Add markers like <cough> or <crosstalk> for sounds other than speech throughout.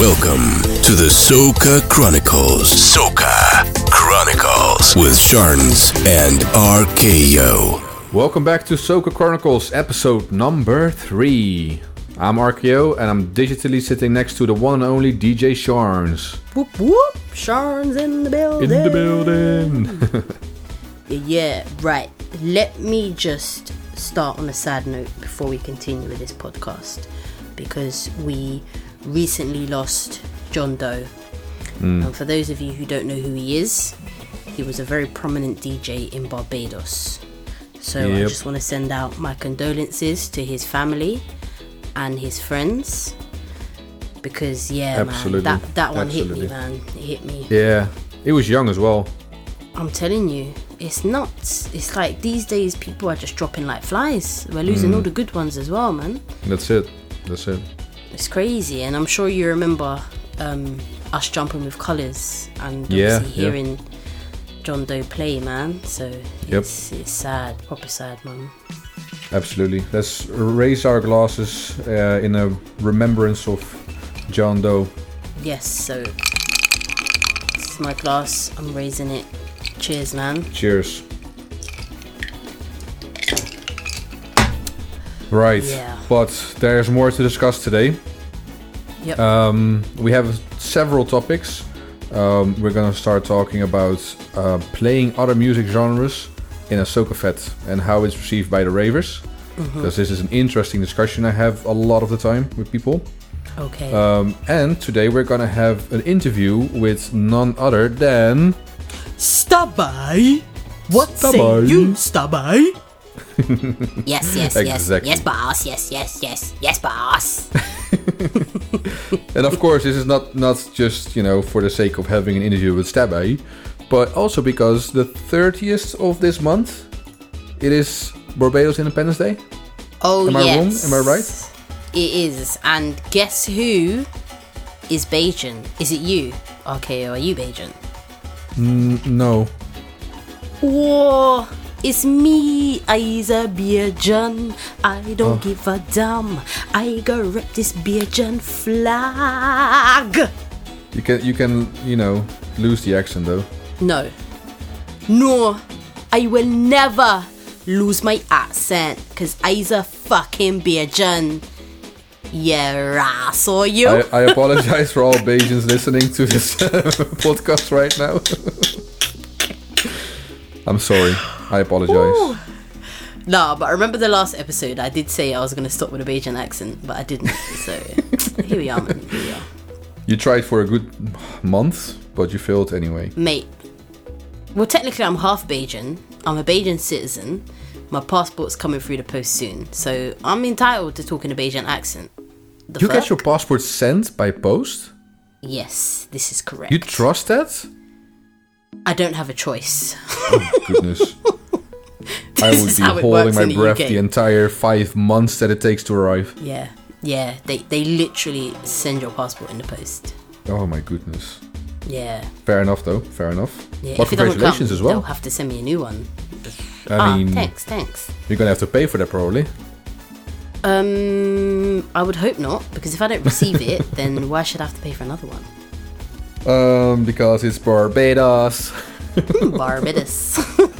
Welcome to the Soca Chronicles. Soca Chronicles with Sharns and RKO. Welcome back to Soca Chronicles, episode number three. I'm RKO and I'm digitally sitting next to the one and only DJ Sharns. Whoop whoop! Sharn's in the building. In the building. <laughs> Yeah, right. Let me just start on a sad note before we continue with this podcast because we recently lost John Doe. And for those of you who don't know who he is, he was a very prominent DJ in Barbados. So I just want to send out my condolences to his family and his friends because yeah, Absolutely. man, that that one hit me, man. It hit me. yeah, he was young as well. I'm telling you, it's nuts. It's like these days people are just dropping like flies. We're losing Mm. all the good ones as well, man. That's it. That's it. It's crazy, and I'm sure you remember um, us jumping with colours and Yeah, obviously yeah. hearing John Doe play, man. So Yep. it's, it's sad, proper sad, man. Absolutely. Let's raise our glasses uh, in a remembrance of John Doe. Yes, so this is my glass. I'm raising it. Cheers, man. Cheers. Right. Yeah. But there's more to discuss today. Yep. Um, we have several topics. Um, we're gonna start talking about uh, playing other music genres in a soca fest and how it's received by the ravers. Because this is an interesting discussion I have a lot of the time with people. okay. Um, and today we're gonna have an interview with none other than Stabai? What Stabai. say you, Stabai? Yes, yes, yes, Exactly. yes, boss. Yes, yes, yes, yes, boss. <laughs> And of course, this is not not just you know for the sake of having an interview with Stabby, but also because the 30th of this month, it is Barbados Independence Day. Oh Am I yes. wrong? Am I right? It is. And guess who is Bajan? Is it you? Okay, are you Bajan? Mm, no, Whoa! It's me, Aiza Bajan. I don't Oh. give a damn. I go rep this Bajan flag. you can you can you know lose the accent though. No. No. I will never lose my accent. Cause Aiza fucking Bajan. Yeah, ras or you. I, I apologize for all Bajans listening to this <laughs> podcast right now. <laughs> I'm sorry. I apologize. No, but I remember the last episode. I did say I was going to stop with a Bajan accent, but I didn't. So <laughs> here we are, man. Here we are. You tried for a good month, but you failed anyway. Mate, well, technically, I'm half Bajan. I'm a Bajan citizen. My passport's coming through the post soon. So I'm entitled to talk in a Bajan accent. The You fuck? get your passport sent by post? Yes, this is correct. You trust that? I don't have a choice. Oh, goodness. <laughs> I would be holding my the breath UK. the entire five months that it takes to arrive. yeah, yeah. They, they literally send your passport in the post. Oh my goodness. Yeah. Fair enough, though. Fair enough. yeah. Well, congratulations come, as well. They'll have to send me a new one. I ah, mean, thanks, thanks. you're gonna have to pay for that probably. Um, I would hope not, because if I don't receive it, then why should I have to pay for another one? Um, because it's Barbados. <laughs> Barbados. <laughs>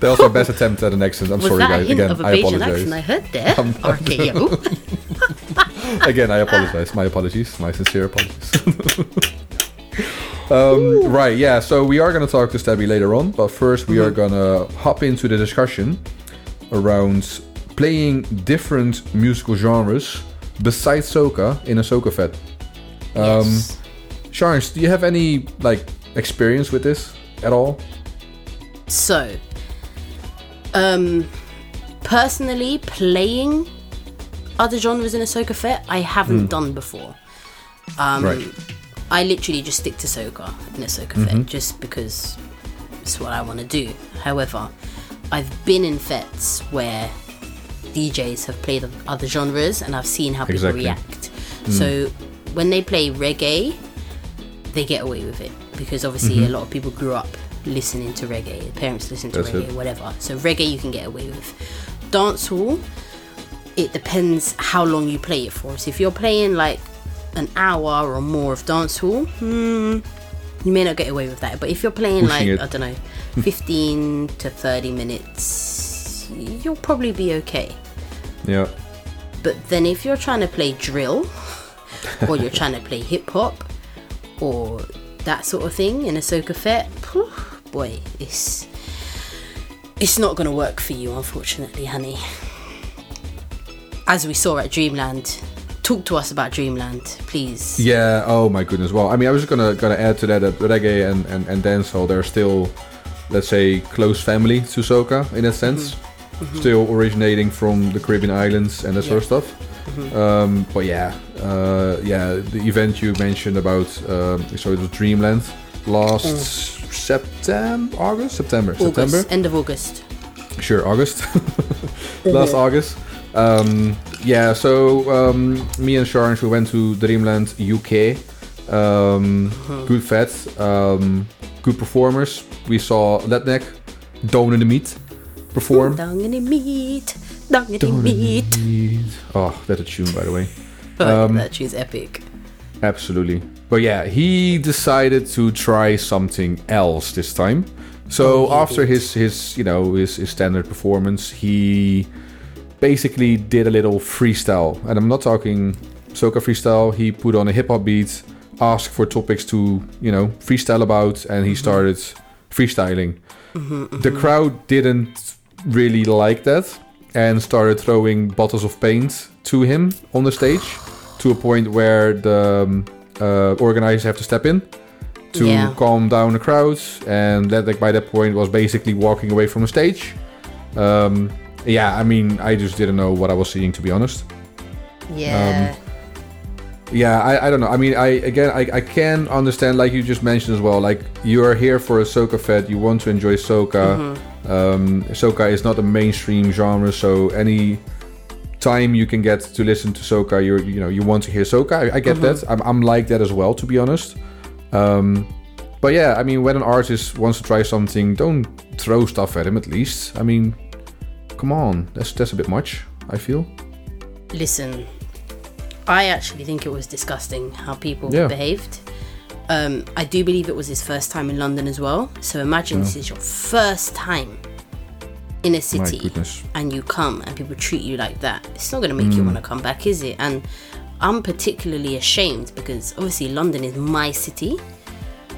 That was my best attempt at an accent. I'm Was sorry, guys. Again, I apologize. I heard there? RKO. <laughs> Again, I apologize. My apologies. My sincere apologies. <laughs> um, right, yeah. So we are going to talk to Stabby later on, but first we are going to hop into the discussion around playing different musical genres besides soca in a soca fete. Um, yes. Sharns, do you have any like experience with this at all? So, um, personally, playing other genres in a soca fete, I haven't done before. Um. Right. I literally just stick to soca in a soca Mm-hmm. fete just because it's what I want to do. However, I've been in fetes where DJs have played other genres and I've seen how people Exactly. React. So when they play reggae, they get away with it because obviously a lot of people grew up listening to reggae. Parents listen to Mm-hmm. That's reggae, it. whatever. So reggae you can get away with. Dancehall, it depends how long you play it for. So if you're playing like an hour or more of dancehall, hmm, you may not get away with that. But if you're playing Pushing like it. I don't know, 15 to 30 minutes, you'll probably be okay. Yeah. But then if you're trying to play drill, or you're trying to play hip hop, or that sort of thing in a soca fete, phew, boy, it's it's not gonna work for you, unfortunately, honey. As we saw at Dreamland, talk to us about Dreamland, please. Yeah. Oh my goodness. Well, I mean, I was just gonna gonna add to that that reggae and and, and dancehall they're still, let's say, close family to soca in a sense. Mm-hmm. Mm-hmm. Still originating from the Caribbean islands and that sort of stuff. Um, but yeah, uh, yeah, the event you mentioned about, um, so it was Dreamland last September, August, September, September. August, end of August. Sure, August. <laughs> Last August. Um, yeah, so um, me and Sharon, we went to Dreamland UK. Um, Good fest, um, good performers. We saw Letneck, Dawn in the Meat perform. Down in the meat, the meat. Oh, that's a tune, by the way. Oh, that tune's epic. Absolutely. But yeah, he decided to try something else this time. So Oh, after did. his his you know his, his standard performance, he basically did a little freestyle, and I'm not talking soca freestyle. He put on a hip hop beat, asked for topics to you know freestyle about, and he Mm-hmm. started freestyling. The crowd didn't really like that and started throwing bottles of paint to him on the stage to a point where the um, uh, organizers have to step in to Yeah. calm down the crowds and that like by that point was basically walking away from the stage um, yeah i mean i just didn't know what i was seeing to be honest Yeah. Yeah I, I don't know. I mean i again I, I can understand like you just mentioned as well like you are here for a soca fete you want to enjoy soca. Um, soca is not a mainstream genre so any time you can get to listen to soca you're you know you want to hear soca. I, I get that. I'm, I'm like that as well to be honest. Um, but yeah i mean when an artist wants to try something don't throw stuff at him at least. I mean come on. That's that's a bit much i feel. Listen, I actually think it was disgusting how people Yeah. behaved. Um, I do believe it was his first time in London as well. So imagine this is your first time in a city and you come and people treat you like that. It's not going to make you want to come back, is it? And I'm particularly ashamed because obviously London is my city.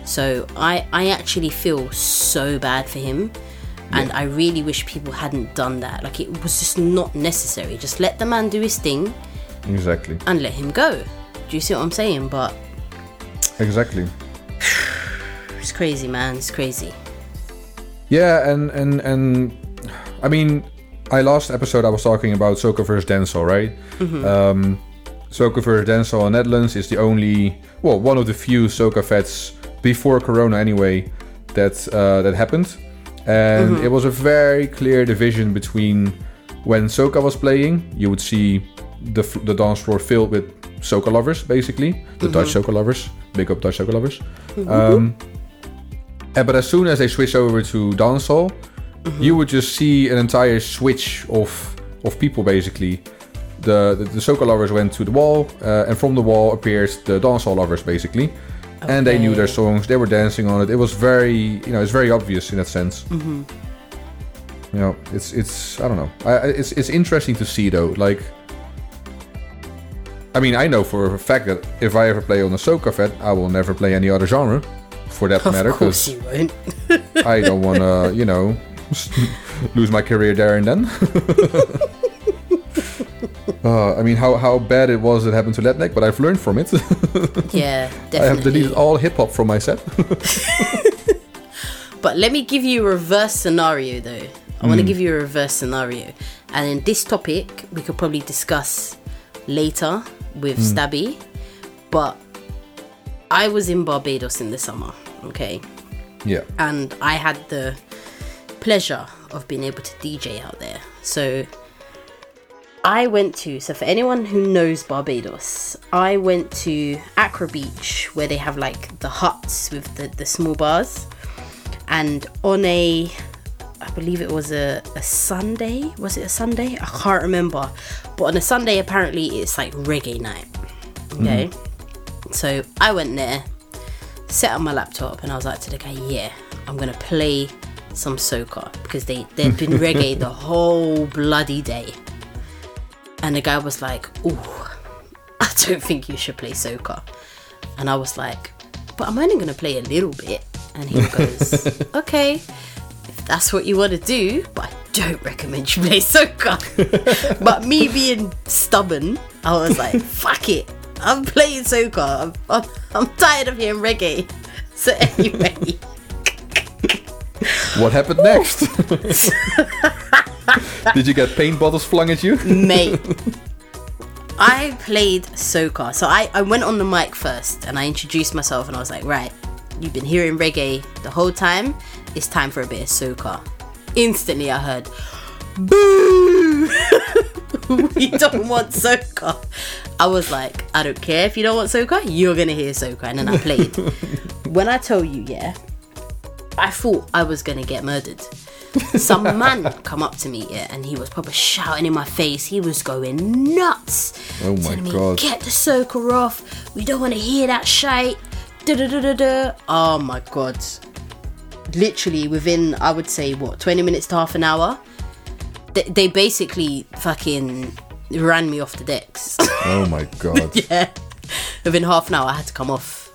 So I, I actually feel so bad for him. And I really wish people hadn't done that. Like it was just not necessary. Just let the man do his thing exactly and let him go. Do you see what I'm saying? But exactly <sighs> it's crazy, man. It's crazy. Yeah, and and and I mean, I last episode I was talking about Soca versus Dancehall, right? Um, Soca versus Dancehall in Netherlands is the only, well, one of the few Soca fetes before Corona anyway that uh, that happened, and it was a very clear division between when Soca was playing, you would see the the dance floor filled with Soca lovers, basically the Dutch mhm. Soca lovers, big up Dutch Soca lovers. Mhm. Um, and, but as soon as they switch over to dancehall, mhm. you would just see an entire switch of of people basically. The the, the soca lovers went to the wall, uh, and from the wall appeared the dancehall lovers basically, and they knew their songs. They were dancing on it. It was very you know it's very obvious in that sense. Mm-hmm. You know, it's it's I don't know. I- it's it's interesting to see though. Like, I mean, I know for a fact that if I ever play on a soca fete, I will never play any other genre, for that matter. of course 'cause you won't. <laughs> I don't want to, you know, <laughs> lose my career there and then. <laughs> uh, I mean, how, how bad it was that happened to Letneck, but I've learned from it. Yeah, definitely. I have deleted all hip hop from my set. But let me give you a reverse scenario though. I Hmm. want to give you a reverse scenario. And in this topic, we could probably discuss later with Hmm. Stabby. But I was in Barbados in the summer, okay? yeah. And I had the pleasure of being able to DJ out there. So I went to, so for anyone who knows Barbados, I went to Accra Beach where they have like the huts with the, the small bars. And on a, I believe it was a, a Sunday, was it a Sunday? I can't remember. But on a Sunday, apparently it's like reggae night. Okay. Mm-hmm. So I went there, set up my laptop, and I was like to the guy, "Yeah, I'm gonna play some soca because they they've been <laughs> reggae the whole bloody day." And the guy was like, "Oh, I don't think you should play soca," and I was like, "But I'm only gonna play a little bit." And he goes, <laughs> "Okay, that's what you want to do, but I don't recommend you play soca." <laughs> but me being stubborn, I was like, <laughs> "Fuck it." I'm playing soca. I'm, I'm, I'm tired of hearing reggae. <laughs> So anyway, What happened next? Did you get paint bottles flung at you? mate, I played soca. So I, I went on the mic first and I introduced myself and I was like, right, you've been hearing reggae the whole time. It's time for a bit of soca. Instantly, I heard, boo! <laughs> we don't want soca. I was like, I don't care if you don't want soca, you're gonna hear soca. And then I played. <laughs> when I tell you, yeah, I thought I was gonna get murdered. Some <laughs> man come up to me, yeah, and he was probably shouting in my face. He was going nuts. Oh my me, God. Get the soca off. We don't want to hear that shite. Da da da da da. Oh my god. Literally within, I would say, what, 20 minutes to half an hour, they, they basically fucking ran me off the decks. <laughs> Oh my god. <laughs> yeah. Within half an hour, I had to come off.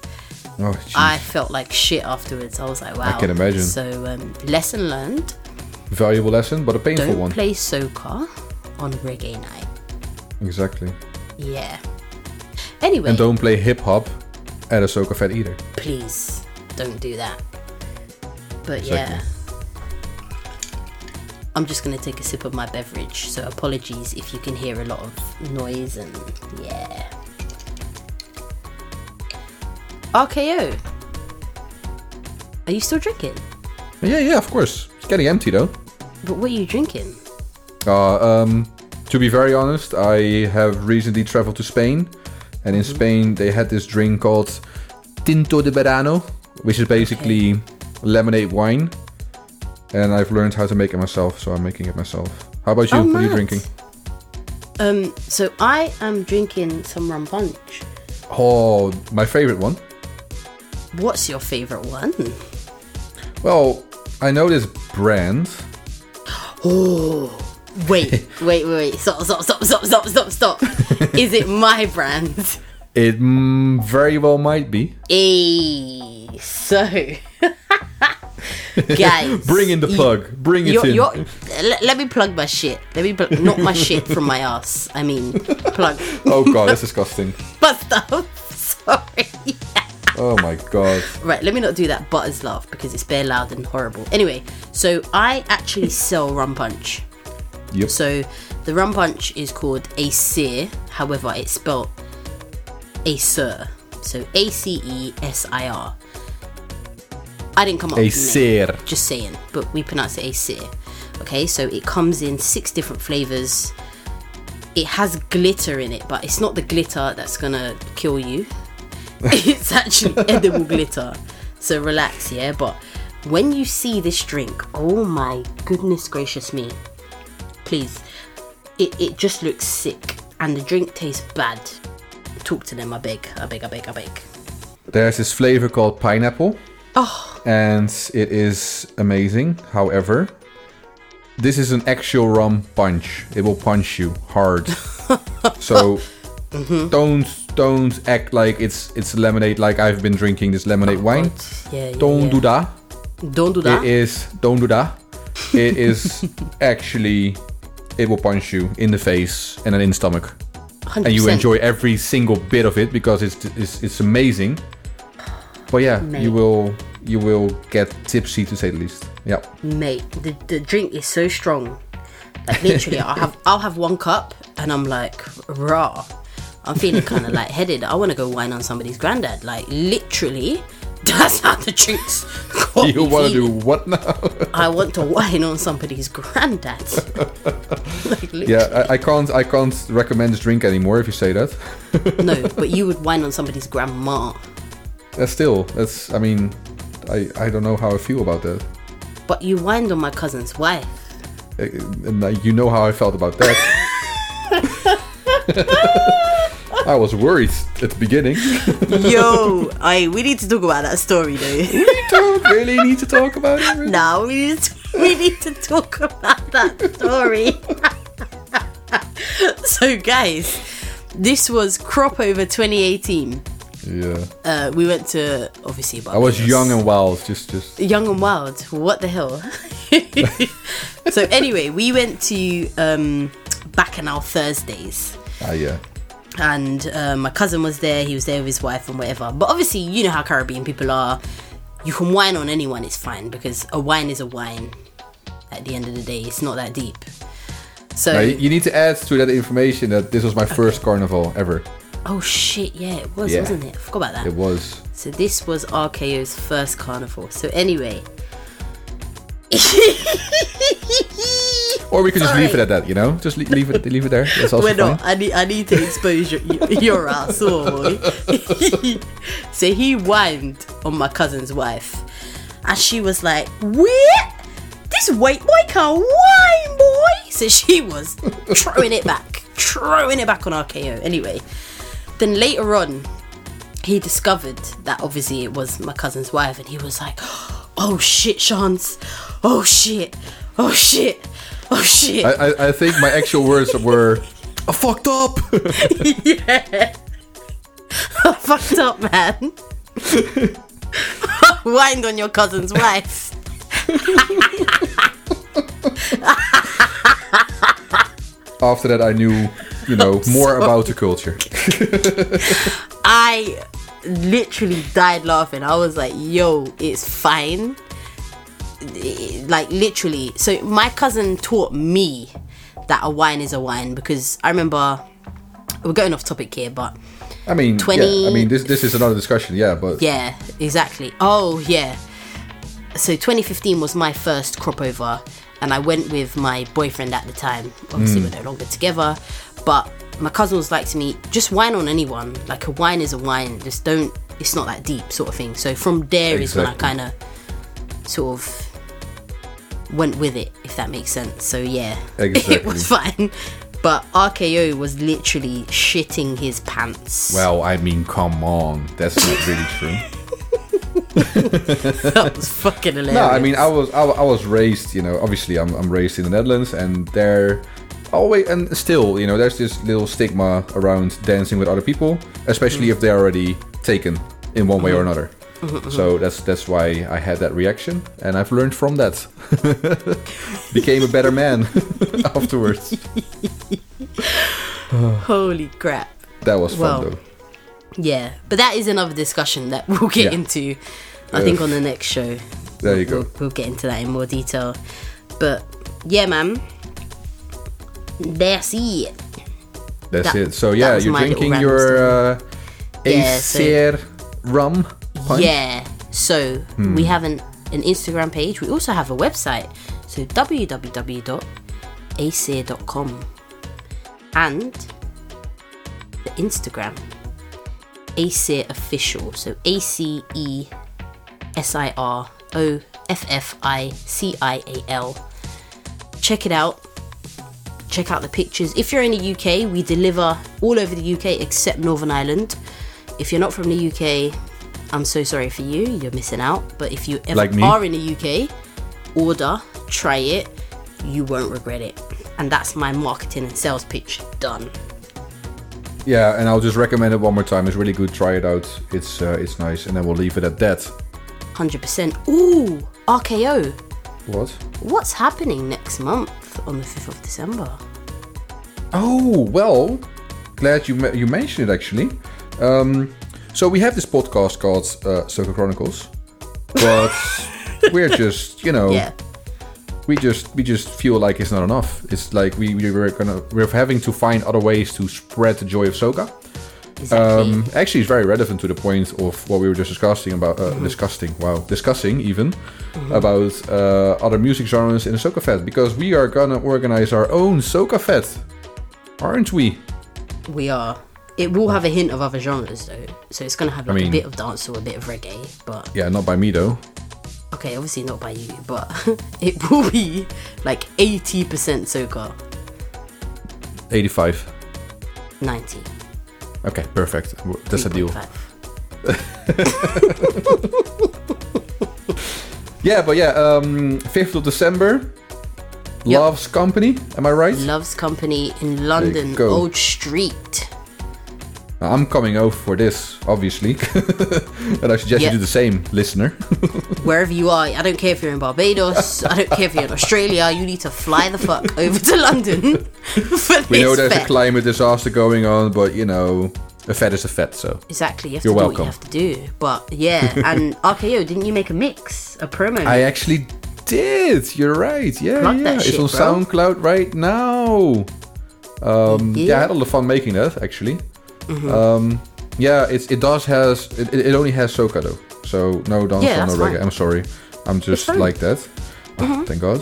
Oh. I felt like shit afterwards. I was like, wow. I can imagine. So, um, lesson learned Valuable lesson, but a painful don't one. play soca on reggae night. Exactly. Yeah. Anyway, And don't play hip hop at a soca fete either. please don't do that. But Exactly. yeah. I'm just gonna take a sip of my beverage, so apologies if you can hear a lot of noise and yeah. RKO. Are you still drinking? Yeah, yeah, of course. It's getting empty though. But what are you drinking? Uh, um, to be very honest, I have recently traveled to Spain, and in Spain they had this drink called Tinto de Verano, which is basically lemonade wine. And I've learned how to make it myself, so I'm making it myself. How about you? Oh, what are you drinking? Um, so I am drinking some rum punch. Oh, my favorite one. What's your favorite one? Well, I know this brand. <gasps> Oh, wait, <laughs> wait, wait, wait! Stop, stop, stop, stop, stop, stop, stop! <laughs> Is it my brand? It mm, very well might be. Hey, so <laughs> guys, Bring in the you- plug. Bring it You're, in. you're, let, let me plug my shit. Let me plug, not my shit from my ass. I mean, plug <laughs> Oh god, that's disgusting. <laughs> my stuff. <laughs> Sorry. Oh my god. Right, let me not do that butters laugh because it's bare loud and horrible. Anyway, so I actually sell rum punch. Yep. So the rum punch is called a Acer, however, it's spelled Acer. So A C E S I R. I didn't come up with the name, Just saying, but we pronounce it Acer. Okay, so it comes in six different flavors. It has glitter in it, but it's not the glitter that's gonna kill you. <laughs> it's actually edible glitter. So relax, yeah. But when you see this drink, oh my goodness gracious me, please, it, it just looks sick and the drink tastes bad. Talk to them, I beg, I beg, I beg, I beg. There's this flavor called pineapple, Oh, and it is amazing. However, this is an actual rum punch. It will punch you hard. <laughs> so Mm-hmm. don't don't act like it's it's lemonade. Like I've been drinking this lemonade wine. Yeah, yeah, Don't yeah. do that. Don't do that. It is don't do that. It is <laughs> actually it will punch you in the face and then in the stomach. 100%. and you enjoy every single bit of it because it's it's, it's amazing. But yeah, Mate. you will you will get tipsy to say the least. Yeah. mate the, the drink is so strong like literally i'll have i'll have one cup and i'm like raw i'm feeling kind of <laughs> lightheaded i want to go wine on somebody's granddad like literally <laughs> that's how the drinks You want to do what now? i want to wine on somebody's granddad <laughs> like, yeah, I, I can't I can't recommend this drink anymore if you say that. no but you would wine on somebody's grandma That's still that's I mean I I don't know how I feel about that. but you wined on my cousin's wife Uh, And uh, you know how I felt about that. <laughs> I was worried at the beginning. Yo, <laughs> I we need to talk about that story though. We don't really need to talk about it. <laughs> really. now we need to, we need to talk about that story. so guys, this was crop over 2018. Yeah. Uh, we went to obviously. I was young and wild. Just, just. young and wild. What the hell? <laughs> so anyway, we went to um, Bacchanal Thursdays. Ah, yeah. and uh, my cousin was there. He was there with his wife and whatever. But obviously, you know how Caribbean people are. You can wine on anyone; it's fine because a wine is a wine. At the end of the day, it's not that deep. So, you you need to add to that information that this was my first carnival ever. Oh shit, yeah, it was, Yeah. wasn't it? I forgot about that. It was. So this was RKO's first carnival. So anyway. <laughs> Or we could just leave it at that, you know? Just le- leave it, leave it there. That's also We're fine. I need. I need to expose your your ass, oh, boy. <laughs> so he whined on my cousin's wife, and she was like, "What? This white boy can't whine, boy." So she was throwing it back, throwing it back on RKO. Anyway, then later on, he discovered that obviously it was my cousin's wife, and he was like, "Oh shit, Chance! Oh shit! Oh shit! Oh shit!" I, I, I think my actual words were, I fucked up. <laughs> yeah. <laughs> Fucked up, man. <laughs> Whined on your cousin's wife. After that, I knew, you know, <laughs> more about the culture. <laughs> I literally died laughing. I was like, yo, it's fine. Like, literally. So, my cousin taught me that a wine is a wine because I remember. We're going off topic here, but I mean, 20 yeah, I mean, this this is another discussion, yeah, but Yeah, exactly. Oh, yeah. So 2015 was my first crop over, and I went with my boyfriend at the time. Obviously, mm. we're no longer together, but my cousin was like to me, just wine on anyone. Like a wine is a wine. Just don't. It's not that deep, sort of thing. So from there is when I kind of sort of went with it, if that makes sense. So yeah, <laughs> it was fine. But RKO was literally shitting his pants. well, I mean, come on, that's not really <laughs> true. that was fucking hilarious. No, I mean, I was I, I was raised, you know, obviously I'm I'm raised in the Netherlands, and there always and still, you know, there's this little stigma around dancing with other people, especially if they're already taken in one way or mm-hmm. another. Mm-hmm, mm-hmm. So that's that's why I had that reaction, and I've learned from that. <laughs> Became a better man <laughs> afterwards. <laughs> Holy crap. That was fun Well, though. Yeah, but that is another discussion that we'll get Yeah. into. I think on the next show. There you We'll, go. we'll get into that in more detail. But yeah, man. That's it. That's that- it. So yeah, you're drinking your uh, Yeah, so- Acer rum. pint? Yeah. So Hmm. we have an, an Instagram page. We also have a website. So www.acer.com and the Instagram Acer official. So A C E S I R O F F I C I A L. Check it out. Check out the pictures. If you're in the UK, we deliver all over the UK except Northern Ireland. If you're not from the UK, I'm so sorry for you. You're missing out. But if you ever Like are in the UK, order, try it. You won't regret it. And that's my marketing and sales pitch done. Yeah, and I'll just recommend it one more time. It's really good. Try it out. It's uh, it's nice, and then we'll leave it at that. 100%. Ooh, RKO. What? What's happening next month on the 5th of December? Oh well, glad you you mentioned it actually. Um, so we have this podcast called uh, Soca Chronicles, but <laughs> we're just you know Yeah. we just we just feel like it's not enough. It's like we we were gonna we're having to find other ways to spread the joy of soca. Exactly. Um, actually, it's very relevant to the point of what we were just discussing about uh, Mm-hmm. discussing. Wow, discussing even about uh, other music genres in the Soca Fest because we are gonna organize our own Soca Fest, aren't we? we are. It will have a hint of other genres though. So it's to have like mean- a bit of dance or a bit of reggae. But Yeah, not by me though. okay, obviously not by you. But <laughs> it will be like 80% soca, Eighty-five. 90. Okay, perfect. That's a deal. <laughs> Yeah, but yeah, um, 5th of December, Yep. Love's Company. Am I right? Loves Company in London. Old Street. I'm coming over for this, obviously. <laughs> and I suggest Yeah. you do the same, listener. <laughs> Wherever you are, I don't care if you're in Barbados, I don't care if you're in Australia, you need to fly the fuck <laughs> over to London for this we know there's a climate disaster going on, but you know, a fete is a fete, so. Exactly, you have You're to do welcome. what you have to do. But yeah, and RKO, didn't you make a mix, a promo? I actually did. You're right. Yeah, Plug yeah. it's on bro. SoundCloud right now. Um, yeah. Yeah. I had a lot of fun making that actually. Mm-hmm. Um, yeah, it's, it does has it, it only has soca though, so no dance Yeah, no reggae. fine. I'm sorry, I'm just. Mm-hmm. like that. Oh, thank God.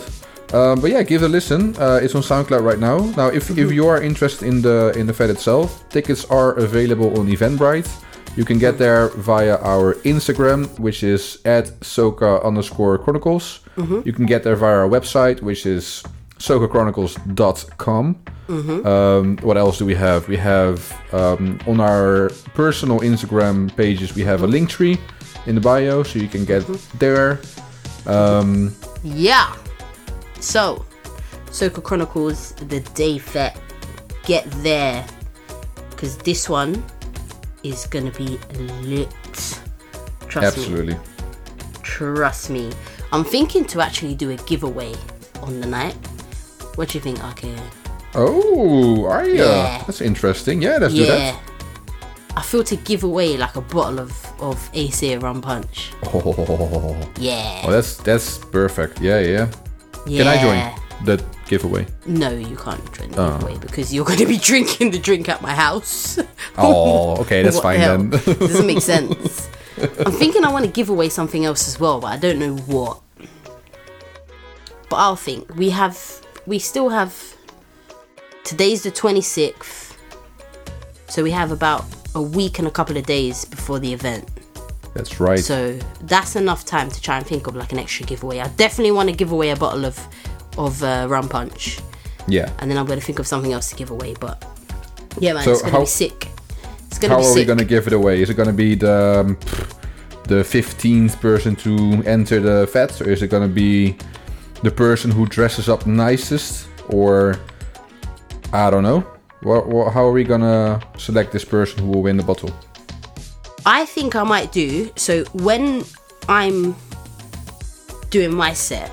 Um, but yeah, give it a listen. Uh, it's on SoundCloud right now. Now, if, Mm-hmm. if you are interested in the in the fete itself, tickets are available on Eventbrite. You can get there via our Instagram, which is at Soca underscore chronicles. You can get there via our website, which is socachronicles.com. Um, what else do we have? We have um, on our personal Instagram pages, we have a link tree in the bio, so you can get there. Um, Yeah. So, Soca Chronicles, the day fete. Get there. Because this one is going to be lit. Trust me. absolutely. Trust me. I'm thinking to actually do a giveaway on the night. What do you think, RKO? Oh, are you? Uh, yeah. That's interesting. Yeah, let's do Yeah. that. I feel to give away like a bottle of, of Ace Rum Punch. Oh, Yeah. Oh, that's that's perfect. Yeah, yeah. yeah. Can I join the giveaway? No, you can't join the Oh. giveaway because you're going to be <laughs> drinking the drink at my house. Oh, okay, that's What the fine then. Doesn't make <laughs> sense. I'm thinking I want to give away something else as well, but I don't know what. But I'll think. We have. We still have. Today's the 26th. So we have about a week and a couple of days before the event. that's right. So that's enough time to try and think of like an extra giveaway. I definitely want to give away a bottle of of uh, rum punch, yeah. and then I'm going to think of something else to give away. But yeah, man, So it's going to be sick. It's going to How are we gonna give it away? Is it gonna be the um, the fifteenth person to enter the fetes, or is it gonna be the person who dresses up nicest, or I don't know? What, what, how are we gonna select this person who will win the bottle? I think I might do so when I'm doing my set.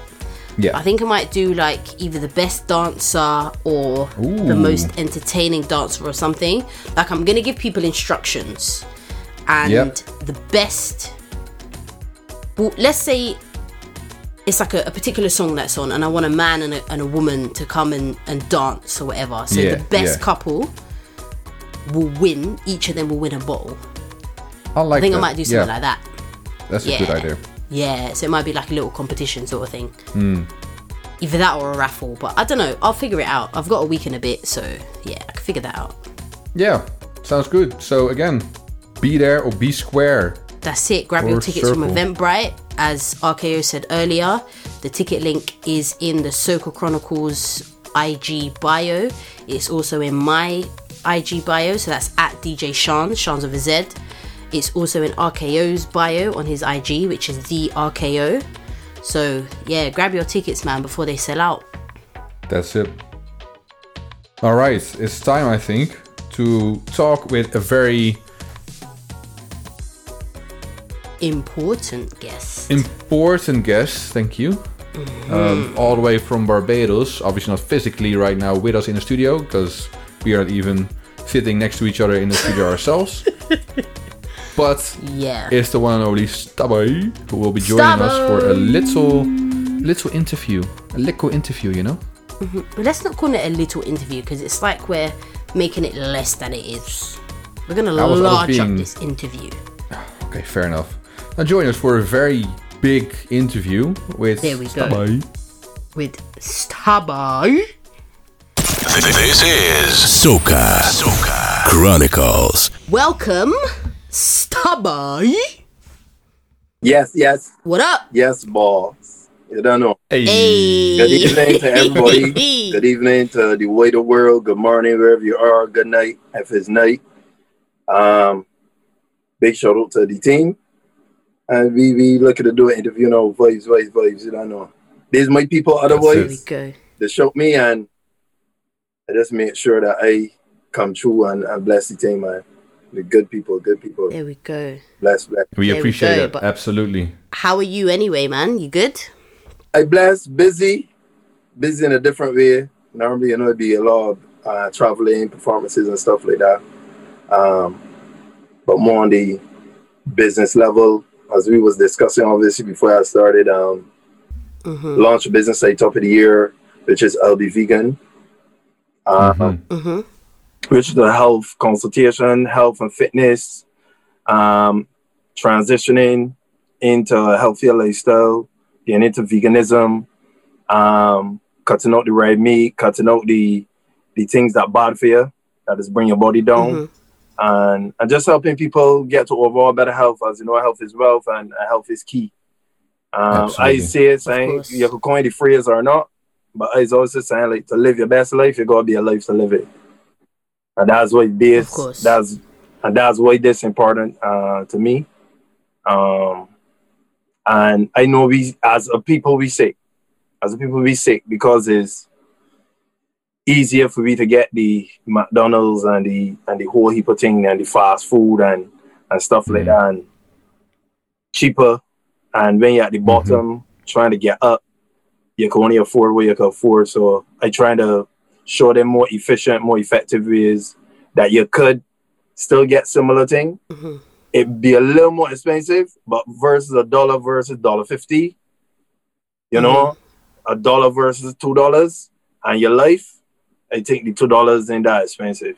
Yeah. I think I might do like either the best dancer or the most entertaining dancer or something. Like I'm gonna give people instructions, and Yep. the best. Well, let's say it's like a, a particular song that's on, and I want a man and a, and a woman to come and, and dance or whatever. So Yeah, the best yeah. couple will win. Each of them will win a bottle. I like I think I might do something yeah, like that. That's a good idea. Yeah, so it might be like a little competition sort of thing. Hmm. Either that or a raffle, but I don't know. I'll figure it out. I've got a week and a bit, so yeah, I can figure that out. Yeah, sounds good. So again, be there or be square. That's it. Grab your Or tickets from. Eventbrite. As RKO said earlier, the ticket link is in the Soca Chronicles IG bio. It's also in my IG bio, so that's at DJ Shans, Shans with a Z. It's also in RKO's bio on his IG, which is the RKO. So yeah, grab your tickets, man, before they sell out. That's it. All right, it's time, I think, to talk with a very Important guest. important guest. Thank you. Um, all the way from Barbados. Obviously, not physically right now with us in the studio because we aren't even sitting next to each other in the studio <laughs> ourselves. But Yeah. it's the one and only Stabby who will be joining us for a little, little interview. A little interview, you know. But let's not call it a little interview because it's like we're making it less than it is. We're gonna I was- I was large being- up this interview. <sighs> Okay, fair enough. Now join us for a very big interview with There we go. With Stabai. This is Soca. Soca Chronicles. Welcome, Stabai. Yes, yes, What up? yes, boss. You don't know. Hey. Hey. Good evening to everybody. <laughs> Good evening to the way the world. Good morning wherever you are. Good night if it's night. Um, big shout out to the team. And we we looking to do an interview now. Vibes, vibes, vibes. You don't know. There's my people otherwise they show me and I just make sure that I come true and, and bless the team, man. The good people, good people. There we go. Bless, bless. We There we appreciate go, it. Absolutely. How are you anyway, man? You good? I bless, busy, busy in a different way. Normally, you know, it'd be a lot of uh, traveling, performances, and stuff like that. Um, but more on the business level, as we was discussing obviously before I started. Um, Mm-hmm. Launch a business site top of the year, which is LB Vegan. Uh, Mhm. Mm-hmm. which is a health consultation, health and fitness, um, transitioning into a healthier lifestyle, getting into veganism, um, cutting out the red meat, cutting out the the things that bad for you, that is bring your body down, Mhm. And and just helping people get to overall better health. As you know, health is wealth, and uh, health is key. Um, I Absolutely. see it saying course. you can coin the phrase or not, but I always saying like to live your best life, you gotta be a life to live it. And that's what it is. Of. That's and that's why this important uh, to me. Um, and I know we as a people we sick, as a people we sick because it's easier for me to get the McDonald's and the and the whole heap of thing and the fast food and and stuff like Mhm. that and cheaper. And when you're at the bottom trying to get up, you can only afford what you can afford. So I try to show them more efficient, more effective ways that you could still get similar thing. Mhm. It'd be a little more expensive, but versus a dollar versus dollar fifty, you know, a dollar versus two dollars, and your life, I think the two dollars ain't that expensive.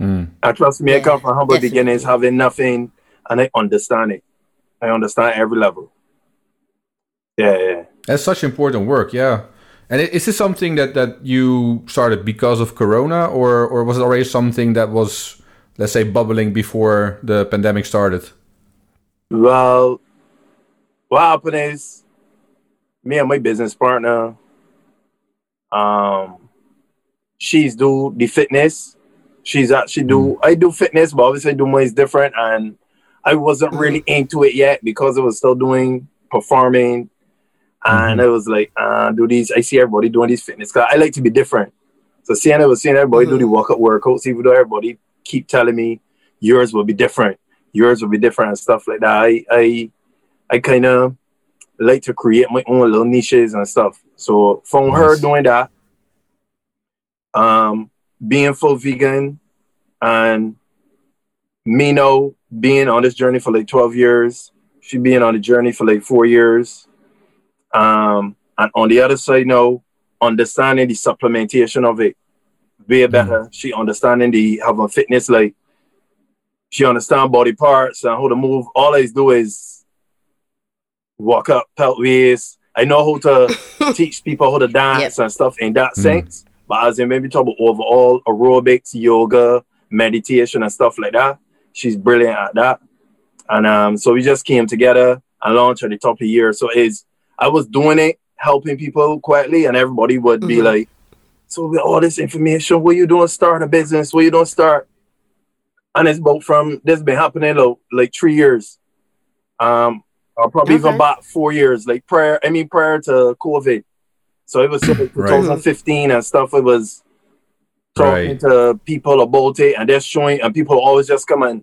Mm. And trust me, I come from humble definitely. beginnings, having nothing, and I understand it. I understand every level. Yeah, yeah. That's such important work, yeah. And is this something that, that you started because of Corona, or or was it already something that was, let's say, bubbling before the pandemic started? Well, what happened is me and my business partner, um, she's do the fitness. She's actually do mm. I do fitness, but obviously I do mine is different, and I wasn't mm. really into it yet because I was still doing performing, and mm-hmm. I was like, uh, do these. I see everybody doing these fitness. Cause I like to be different. So seeing I was seeing everybody do the mm. workout workouts, even though everybody keep telling me yours will be different, yours will be different and stuff like that. I I I kind of like to create my own little niches and stuff. So from her doing that, um, being full vegan, and me now being on this journey for like twelve years, she being on the journey for like four years, um, and on the other side you know, understanding the supplementation of it way better. She understanding the having fitness like she understand body parts and how to move. All I do is walk up, pelt ways. I know how to <laughs> teach people how to dance and stuff in that Mm. sense. But as in maybe talk about overall aerobics, yoga, meditation and stuff like that, she's brilliant at that. And um, so we just came together and launched at the top of the year. So is I was doing it, helping people quietly, and everybody would be Mhm. like, "So with all this information, what you doing? Start a business? What you doing? Start?" And it's about from this been happening like, like three years, um, or probably even about four years, like prior. I mean, prior to COVID. So it was sort of Right. 2015 and stuff. It was talking Right. to people about it, and they're showing, and people always just come and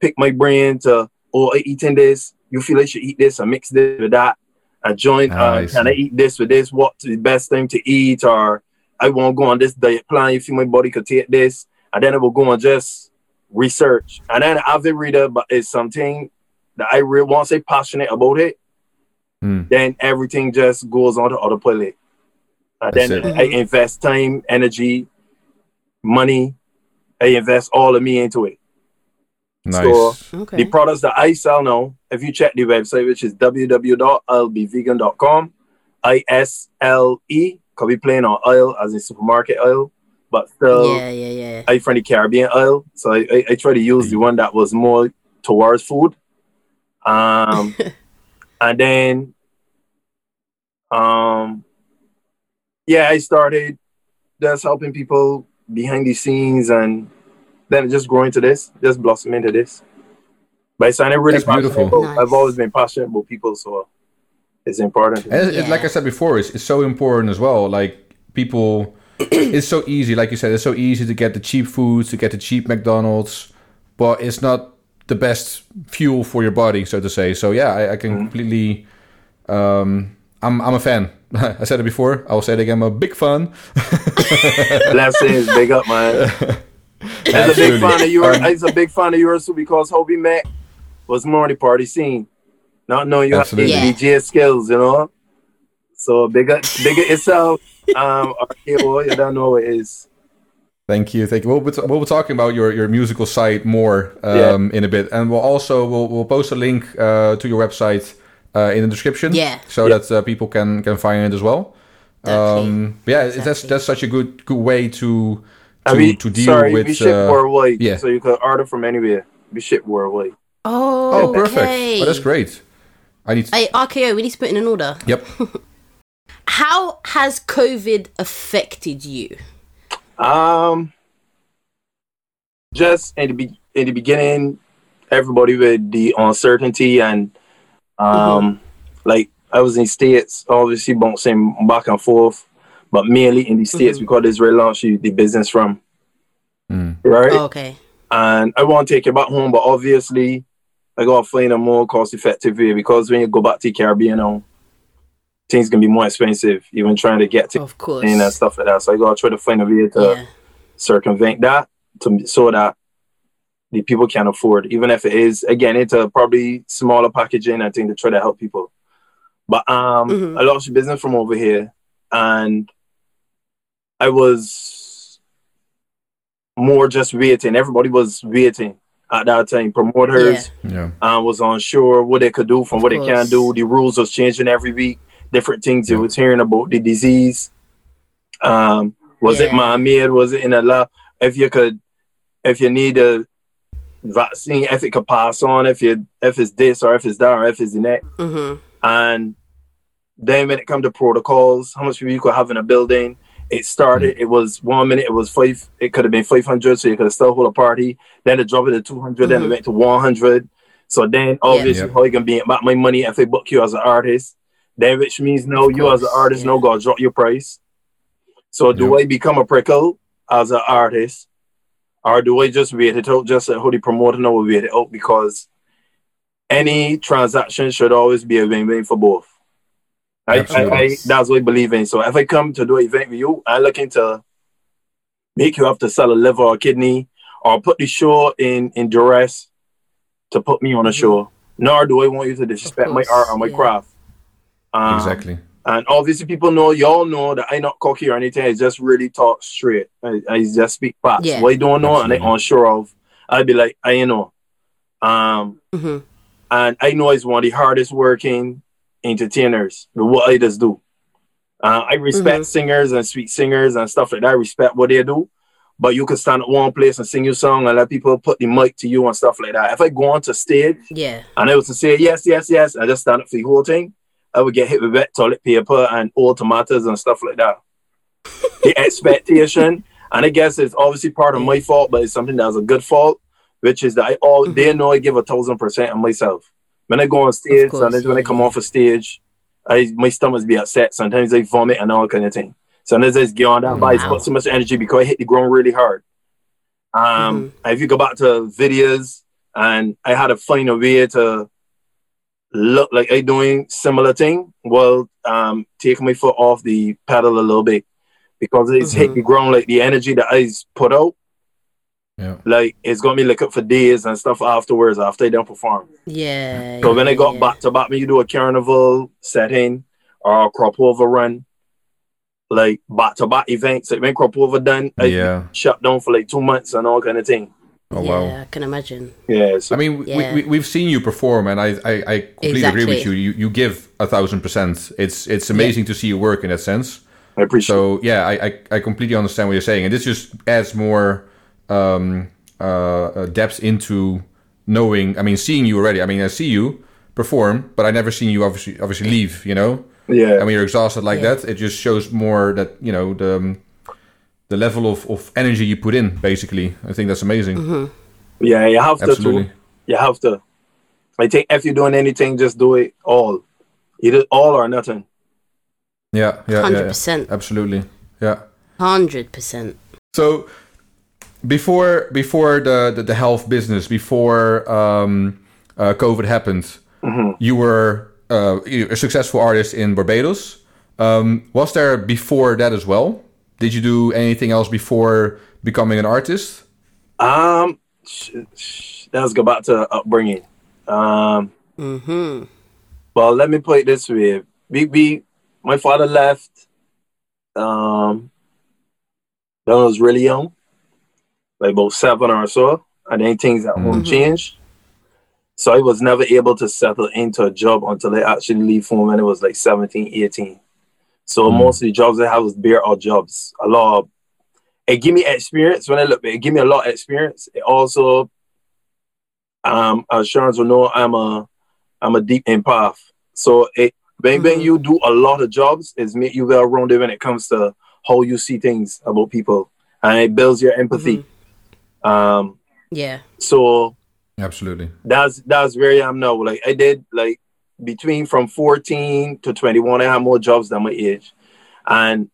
pick my brain to, oh, I eating this. You feel I should eat this and mix this with that. I join. Ah, I uh, can I eat this with this? What's the best thing to eat? Or I won't go on this diet plan. You feel my body could take this, and then I will go and just research. And then been reader, but it's something that I really want to say passionate about it. Mm. Then everything just goes on to autopilot. And That's then it. I invest time, energy, money. I invest all of me into it. Nice. So- Okay. The products that I sell now, if you check the website, which is www.islebevegan.com, I S L E, could be playing on oil as in supermarket oil, but still yeah, yeah, yeah. I from the Caribbean oil. So I, I, I try to use the one that was more towards food. Um, <laughs> and then, um, yeah, I started just helping people behind the scenes and then just growing to this, just blossoming into this. But it's not really That's beautiful. Nice. I've always been passionate about people, so it's important. And it, it- like I said before, it's, it's so important as well. Like people, <clears throat> it's so easy. Like you said, it's so easy to get the cheap foods, to get the cheap McDonald's, but it's not the best fuel for your body, so to say. So yeah, I, I can completely. Um, I'm I'm a fan. <laughs> I said it before. I will say it again. I'm a big fan. <laughs> Blessings, big up, man. As a big fan of yours, He's a big fan of yours too, because Hobie Mac was more the party scene. Not knowing you Absolutely. have DJ skills, you know. So big up, big up yourself. Um, RKO, you don't know what it is. Thank you, thank you. We'll we'll be talking about your, your musical side more um, in a bit, and we'll also we'll, we'll post a link uh, to your website uh, in the description, Yeah. so Yeah. that uh, people can can find it as well. Exactly. Um, yeah, that's Exactly. that's such a good good way to to, I mean, to deal sorry, with. we ship uh, worldwide, yeah. so you can order from anywhere. We ship worldwide. Oh, oh, perfect! okay. Oh, that's great. I need. Hey, RKO, we need to put in an order. yep. <laughs> How has COVID affected you? Um, just in the be- in the beginning, everybody with the uncertainty and um, like I was in states, obviously bouncing back and forth, but mainly in the states Mhm. because Israel launched you the business from Mm. right. Oh, okay. And I want to take it back home, but obviously I gotta find a more cost effective way because when you go back to the Caribbean now, things can be more expensive, even trying to get to Of course. and stuff like that. So I gotta try to find a way to yeah. circumvent that to so that the people can afford, even if it is again it's a probably smaller packaging. I think to try to help people. But um, Mhm. I lost business from over here, and I was more just waiting. Everybody was waiting at that time. Promoters Yeah. uh, was unsure what they could do from Of what they can course. do. The rules was changing every week. Different things Yeah. you was hearing about the disease. Um, was it Yeah. man-made? Was it in a lab? If you could, if you need a vaccine, if it could pass on, if you if it's this or if it's that or if it's the next. Mm-hmm. And then when it come to protocols, how much people you could have in a building, it started. It was one minute. It was five. It could have been five hundred, so you could have still hold a party. Then it dropped it to two Then it Mhm. went to one hundred. So then obviously Yeah. how you gonna be about my money if they book you as an artist? Then which means no, Of you as an artist no yeah. gonna drop your price. So do I become a prickle as an artist, or do I just wait it out? Just like how the promoter know we wait it out because any transaction should always be a win-win for both. I, I, I, that's what I believe in. So if I come to do an event with you, I'm looking to make you have to sell a liver or kidney or put the show in, in duress to put me on a show. Nor do I want you to disrespect my art or my yeah. craft. Um, Exactly. And obviously, people know, y'all know that I not cocky or anything. I just really talk straight. I, I just speak facts. Yeah. What I don't know and I Absolutely. unsure of, I'd be like, I know. Um, Mm-hmm. and I know he's one of the hardest working entertainers. But what I just do, uh, I respect Mhm. singers and sweet singers and stuff like that. I respect what they do. But you can stand at one place and sing your song and let people put the mic to you and stuff like that. If I go on to stage Yeah. and I was to say yes, yes, yes, I just stand up for the whole thing, I would get hit with wet toilet paper and old tomatoes and stuff like that. <laughs> the expectation, and I guess it's obviously part of my fault, but it's something that's a good fault, which is that I all Mm-hmm. they know I give a thousand percent of myself. When I go on stage, and when I come off a stage, I my stomachs be upset. Sometimes I vomit and all kind of thing. Sometimes I just get on that bike, Wow. put so much energy because I hit the ground really hard. Um, if you go back to videos, and I had to find a way to look like I doing similar thing. Well, um, take my foot off the pedal a little bit because it's hit Mhm. the ground like the energy that I put out, Yeah. like it's gonna be lick up for days and stuff afterwards after I done perform. Yeah. So when I got yeah. back to back, me you do a carnival setting or a crop over run, like back to back events. Like when crop over done, I Yeah. shut down for like two months and all kind of thing. Oh yeah, wow. I can imagine. Yeah, so I mean, Yeah. we, we, we've seen you perform, and I, I, I completely agree with you. You you give a thousand percent. It's it's amazing to see you work in that sense. I appreciate. So yeah, I, I, I completely understand what you're saying, and this just adds more um, uh, uh, depth into knowing. I mean, seeing you already. I mean, I see you perform, but I never seen you obviously obviously leave. You know, yeah, I mean, you're exhausted like Yeah. that. It just shows more that you know the um, the level of, of energy you put in. Basically, I think that's amazing. Yeah, you have to Absolutely. too. You have to. I think if you're doing anything, just do it all. Either all or nothing. Yeah, yeah, yeah, yeah. 100%. absolutely. Yeah. Hundred percent. So before before the the, the health business, before um, uh, COVID happened, you were uh, a successful artist in Barbados. Um, was there before that as well? Did you do anything else before becoming an artist? Um, sh- sh- let's go back to upbringing. Um, Mm-hmm. well, let me put it this way: we, we my father left. Um, when I was really young, like about seven or so, and then things at home changed. So I was never able to settle into a job until I actually leave home when I was like 17, 18. So most of the jobs I have was bare odd jobs. A lot of it gave me experience when I look it give me a lot of experience. It also um as Sharon's will know I'm a I'm a deep empath. So it when, when you do a lot of jobs, it's make you well rounded when it comes to how you see things about people. And it builds your empathy. Um Yeah. so Absolutely. that's that's where I am now. Like I did like between from 14 to 21, I had more jobs than my age. And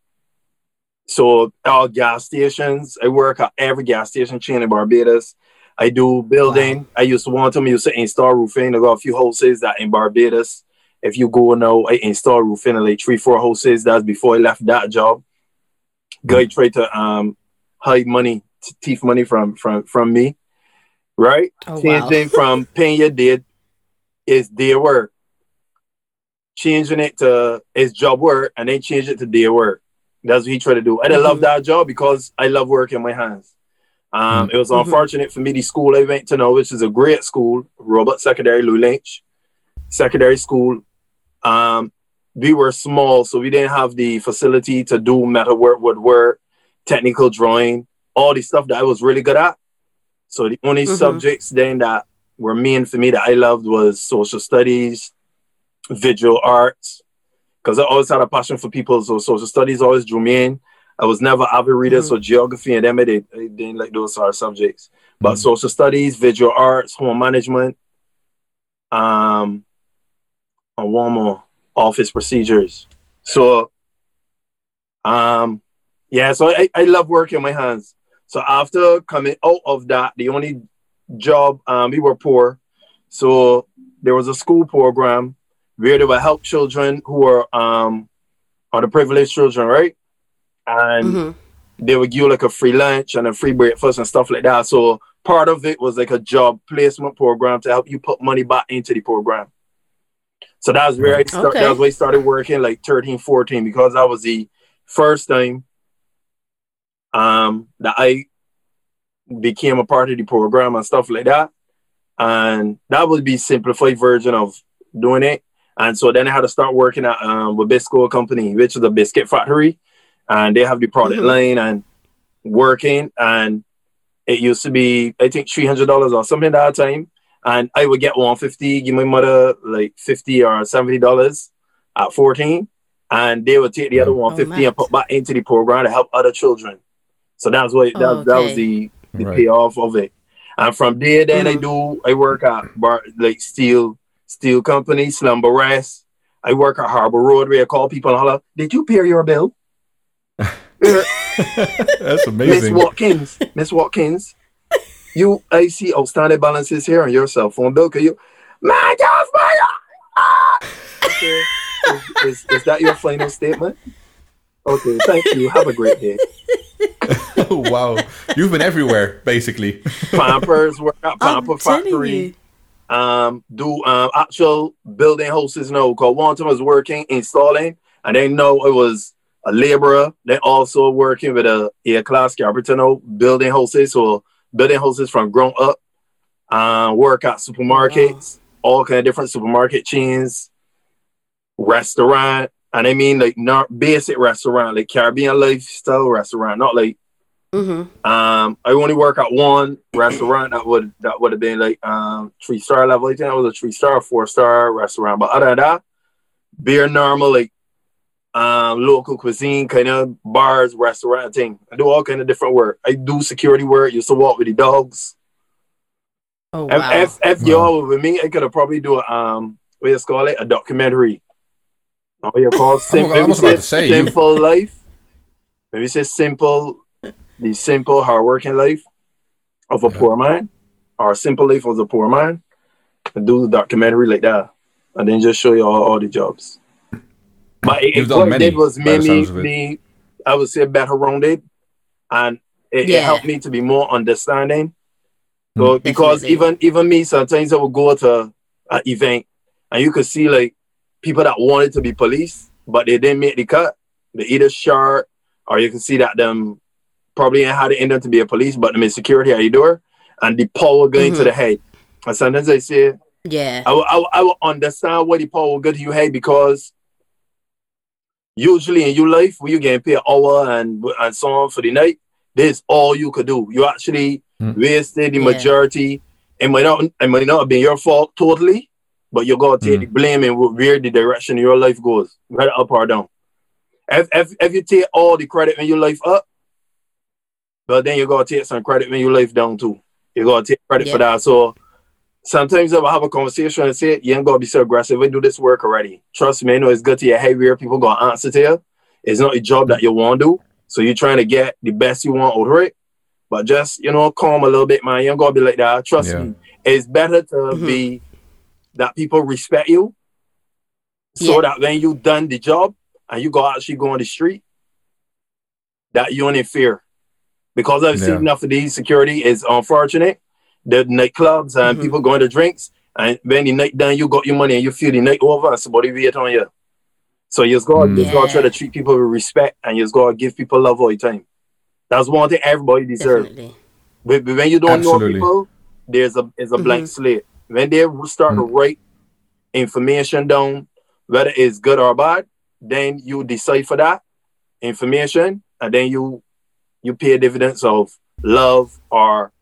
so our gas stations, I work at every gas station chain in Barbados. I do building. I used to want to used to install roofing. I got a few houses that in Barbados. If you go now, I install roofing in like three, four houses. That's before I left that job. Guy tried to um hide money, thief money from from from me. Right? Oh, changing from paying your debt is day work. Changing it to his job work and then change it to day work. That's what he tried to do. I didn't love that job because I love working my hands. Um, It was unfortunate for me. The school I went to now, which is a great school, Robert Secondary, Lou Lynch Secondary School. Um, we were small, so we didn't have the facility to do metal work, woodwork, technical drawing, all the stuff that I was really good at. So the only subjects then that were main for me that I loved was social studies, visual arts, because I always had a passion for people. So social studies always drew me in. I was never avid reader, so geography and them I did, I didn't like those sort of subjects. But social studies, visual arts, home management, um, and one more office procedures. So, um, yeah, so I, I love working my hands. So after coming out of that, the only job, um, we were poor. So there was a school program where they would help children who are um are the privileged children, right? And Mm-hmm. they would give you like a free lunch and a free breakfast and stuff like that. So part of it was like a job placement program to help you put money back into the program. So that's where I started. Okay. That's where I started working like 13, 14 because that was the first time um that I became a part of the program and stuff like that. And that would be simplified version of doing it. And so then I had to start working at um Wibisco company, which is a biscuit factory. And they have the product mm-hmm. line and working. And it used to be, I think, three hundred dollars or something at that time. And I would get 150, give my mother like 50 or 70 dollars at 14. And they would take the other mm. 150 and mad. put back into the program to help other children. So that's what that, Oh, that was the, the Right. payoff of it. And from there, then I mm-hmm. do I work at bar like steel steel company, Slumber Rest. I work at Harbor Road where I call people and holler, Did you pay your bill? <laughs> That's amazing. Miss. Watkins, Miss Watkins, you I see outstanding balances here on your cell phone bill. Can you man just my okay. is, is, is that your final statement? Okay, thank you. Have a great day. oh, <laughs> wow. You've been everywhere, basically. Pampers, work at I'm Pamper Factory. Um, do um, actual building houses now. Because one time I was working installing, and then know it was a laborer. They also working with a A class carpenter now, building houses. So building houses from ground up. Uh, work at supermarkets, all kind of different supermarket chains, restaurant, and I mean like not basic restaurant, like Caribbean lifestyle restaurant, not like Mm-hmm. um, I only work at one restaurant that would that would have been like um three star level. I think that was a three star, four star restaurant. But other than that, beer normal like um, local cuisine, kind of bars, restaurant thing. I do all kind of different work. I do security work. Used to walk with the dogs. Oh If, wow. if, if y'all were with me, I could have probably do a um, what you call it, a documentary. Oh, you call sim- I maybe was about to say, simple life. Maybe say simple, the simple hardworking life of a poor man, or simple life of a poor man, and do the documentary like that, and then just show you all, all the jobs. But it, You've it, done what it many, did was by made the me, sounds of it. me, I would say, better rounded, and it, it helped me to be more understanding. Hmm. So because Definitely. even even me, sometimes I would go to an event, and you could see like people that wanted to be police, but they didn't make the cut. They either short, or you can see that them probably ain't had to end up to be a police, but them in security at your door, and the power going to Mhm. the head. And sometimes I say, yeah. I will, I will, I will understand why the power will go to you head because usually in your life, when you getting paid an hour and and so on for the night, this all you could do. You actually Hmm. wasted the Yeah. majority. It might not it might not have been your fault totally, but you gotta take Hmm. the blame and where the direction your life goes, whether up or down. If, if if you take all the credit in your life up, but then you gotta take some credit when you life down too. You gotta take credit for that. So sometimes I will have a conversation and say, you ain't gonna be so aggressive. We do this work already. Trust me, I know it's good to your heavier people gonna answer to you. It's not a job that you want to do. So you're trying to get the best you want out of it. But just, you know, calm a little bit, man. You ain't gonna be like that. Trust Yeah. me. It's better to Mhm. be that people respect you. So Yeah. that when you done the job and you go actually go on the street, that you ain't in fear. Because I've Yeah. seen enough of these security is unfortunate. The nightclubs and Mhm. people going to drinks, and when the night done, you got your money and you feel the night over, and somebody wait on you. So you just gotta, you just gotta try to treat people with respect, and you just gotta give people love all the time. That's one thing everybody deserves. But, but when you don't Absolutely. know people, there's a is a blank Mhm. slate. When they start to write information down, whether it's good or bad, then you decipher that information, and then you you pay dividends of love or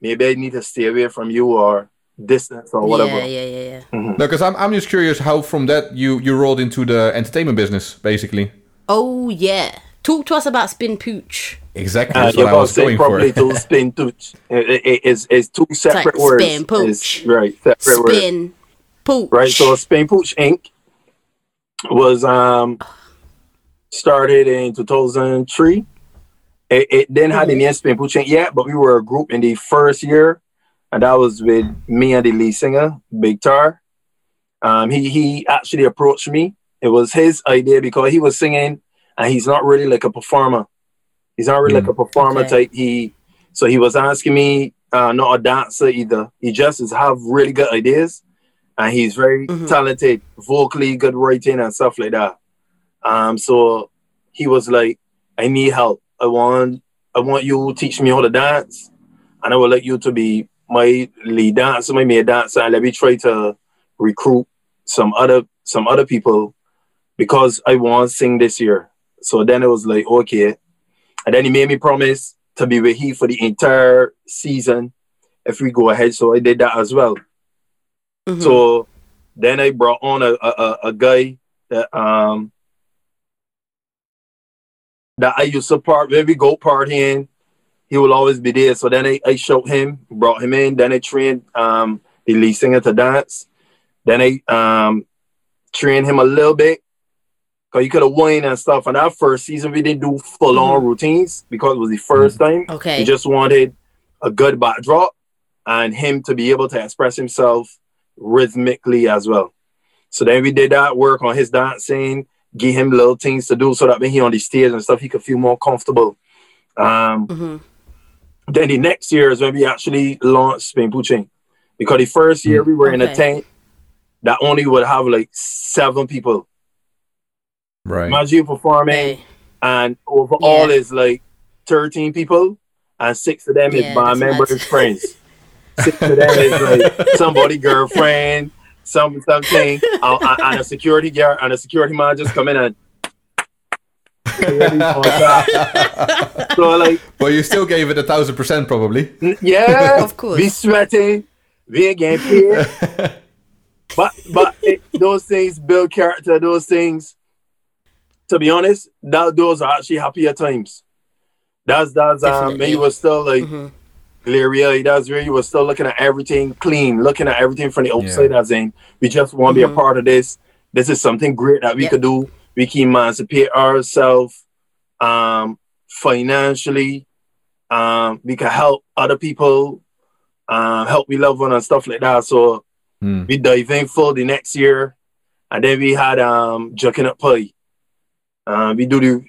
maybe I need to stay away from you or distance or whatever. Yeah, yeah, yeah, yeah. No, because I'm, I'm just curious how from that you, you rolled into the entertainment business, basically. Oh yeah. Talk to us about Spin Pooch. Exactly. Uh, That's you what I was say going properly for. to <laughs> spin Pooch. It, it, it's, it's two separate like words. spin pooch. It's- right, separate words. Spin Pooch. Right. So Spin Pooch Inc. was um started in 2003. It, it didn't have the name Spin Pooch yet, but we were a group in the first year, and that was with me and the lead singer, Big Tar. Um, he he actually approached me. It was his idea because he was singing, and he's not really like a performer. He's not really like a performer Okay. type. He so he was asking me, uh, not a dancer either. He just is have really good ideas and he's very Mhm. talented, vocally, good writing and stuff like that. Um, so he was like, "I need help. I want, I want you to teach me how to dance, and I would like you to be my lead dancer, my main dancer, and let me try to recruit some other, some other people because I want to sing this year." So then it was like, okay, and then he made me promise to be with he for the entire season if we go ahead. So I did that as well. Mhm. So then I brought on a, a, a- a guy that um that I used to part we go partying, he will always be there. So then I, I showed him, brought him in, then I trained um the lead singer to dance. Then I um trained him a little bit. Cause you could have wine and stuff. And that first season we didn't do full on routines because it was the 1st time. Okay. He just wanted a good backdrop and him to be able to express himself rhythmically as well. So then we did that work on his dancing, give him little things to do so that when he on the stage and stuff, he could feel more comfortable. Um, Mhm. Then the next year is when we actually launched Spain Puching. Because the first year we were in a tent that only would have like seven people. Right. Imagine you performing Hey. and overall Yeah. is like 13 people and six of them Yeah, is band that's members friends <laughs> six of them is like somebody girlfriend some something uh, uh, and a security guard and a security man just come in and <laughs> so like but you still gave it a thousand percent, probably. yeah Of course. we sweating we ain't getting paid but but it, those things build character those things to be honest, that those are actually happier times. That's that's um when you was still like Mhm. Leary, that's where you was still looking at everything clean, looking at everything from the outside as in we just want to be Mhm. a part of this. This is something great that we Yep. could do. We can emancipate ourselves um financially. Um we can help other people, um help we loved one and stuff like that. So Mm. we dive in full the next year, and then we had um jucking up pie. Uh, we do the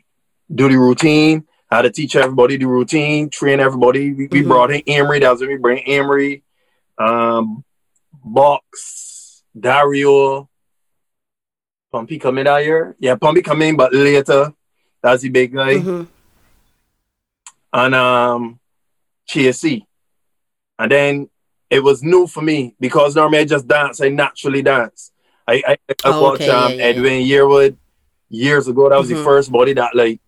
do the routine. How to teach everybody the routine, train everybody. We, we Mhm. brought in Emery. That was when we bring Emery, um, Box, Dario, Pumpy come in that year. Yeah, Pumpy come in, but later. That's the big guy Mhm. and um TSC. And then it was new for me because normally I just dance, I naturally dance. I I, I Oh, watched okay, yeah, um yeah, Edwin Yearwood years ago. That was Mhm. the first body that like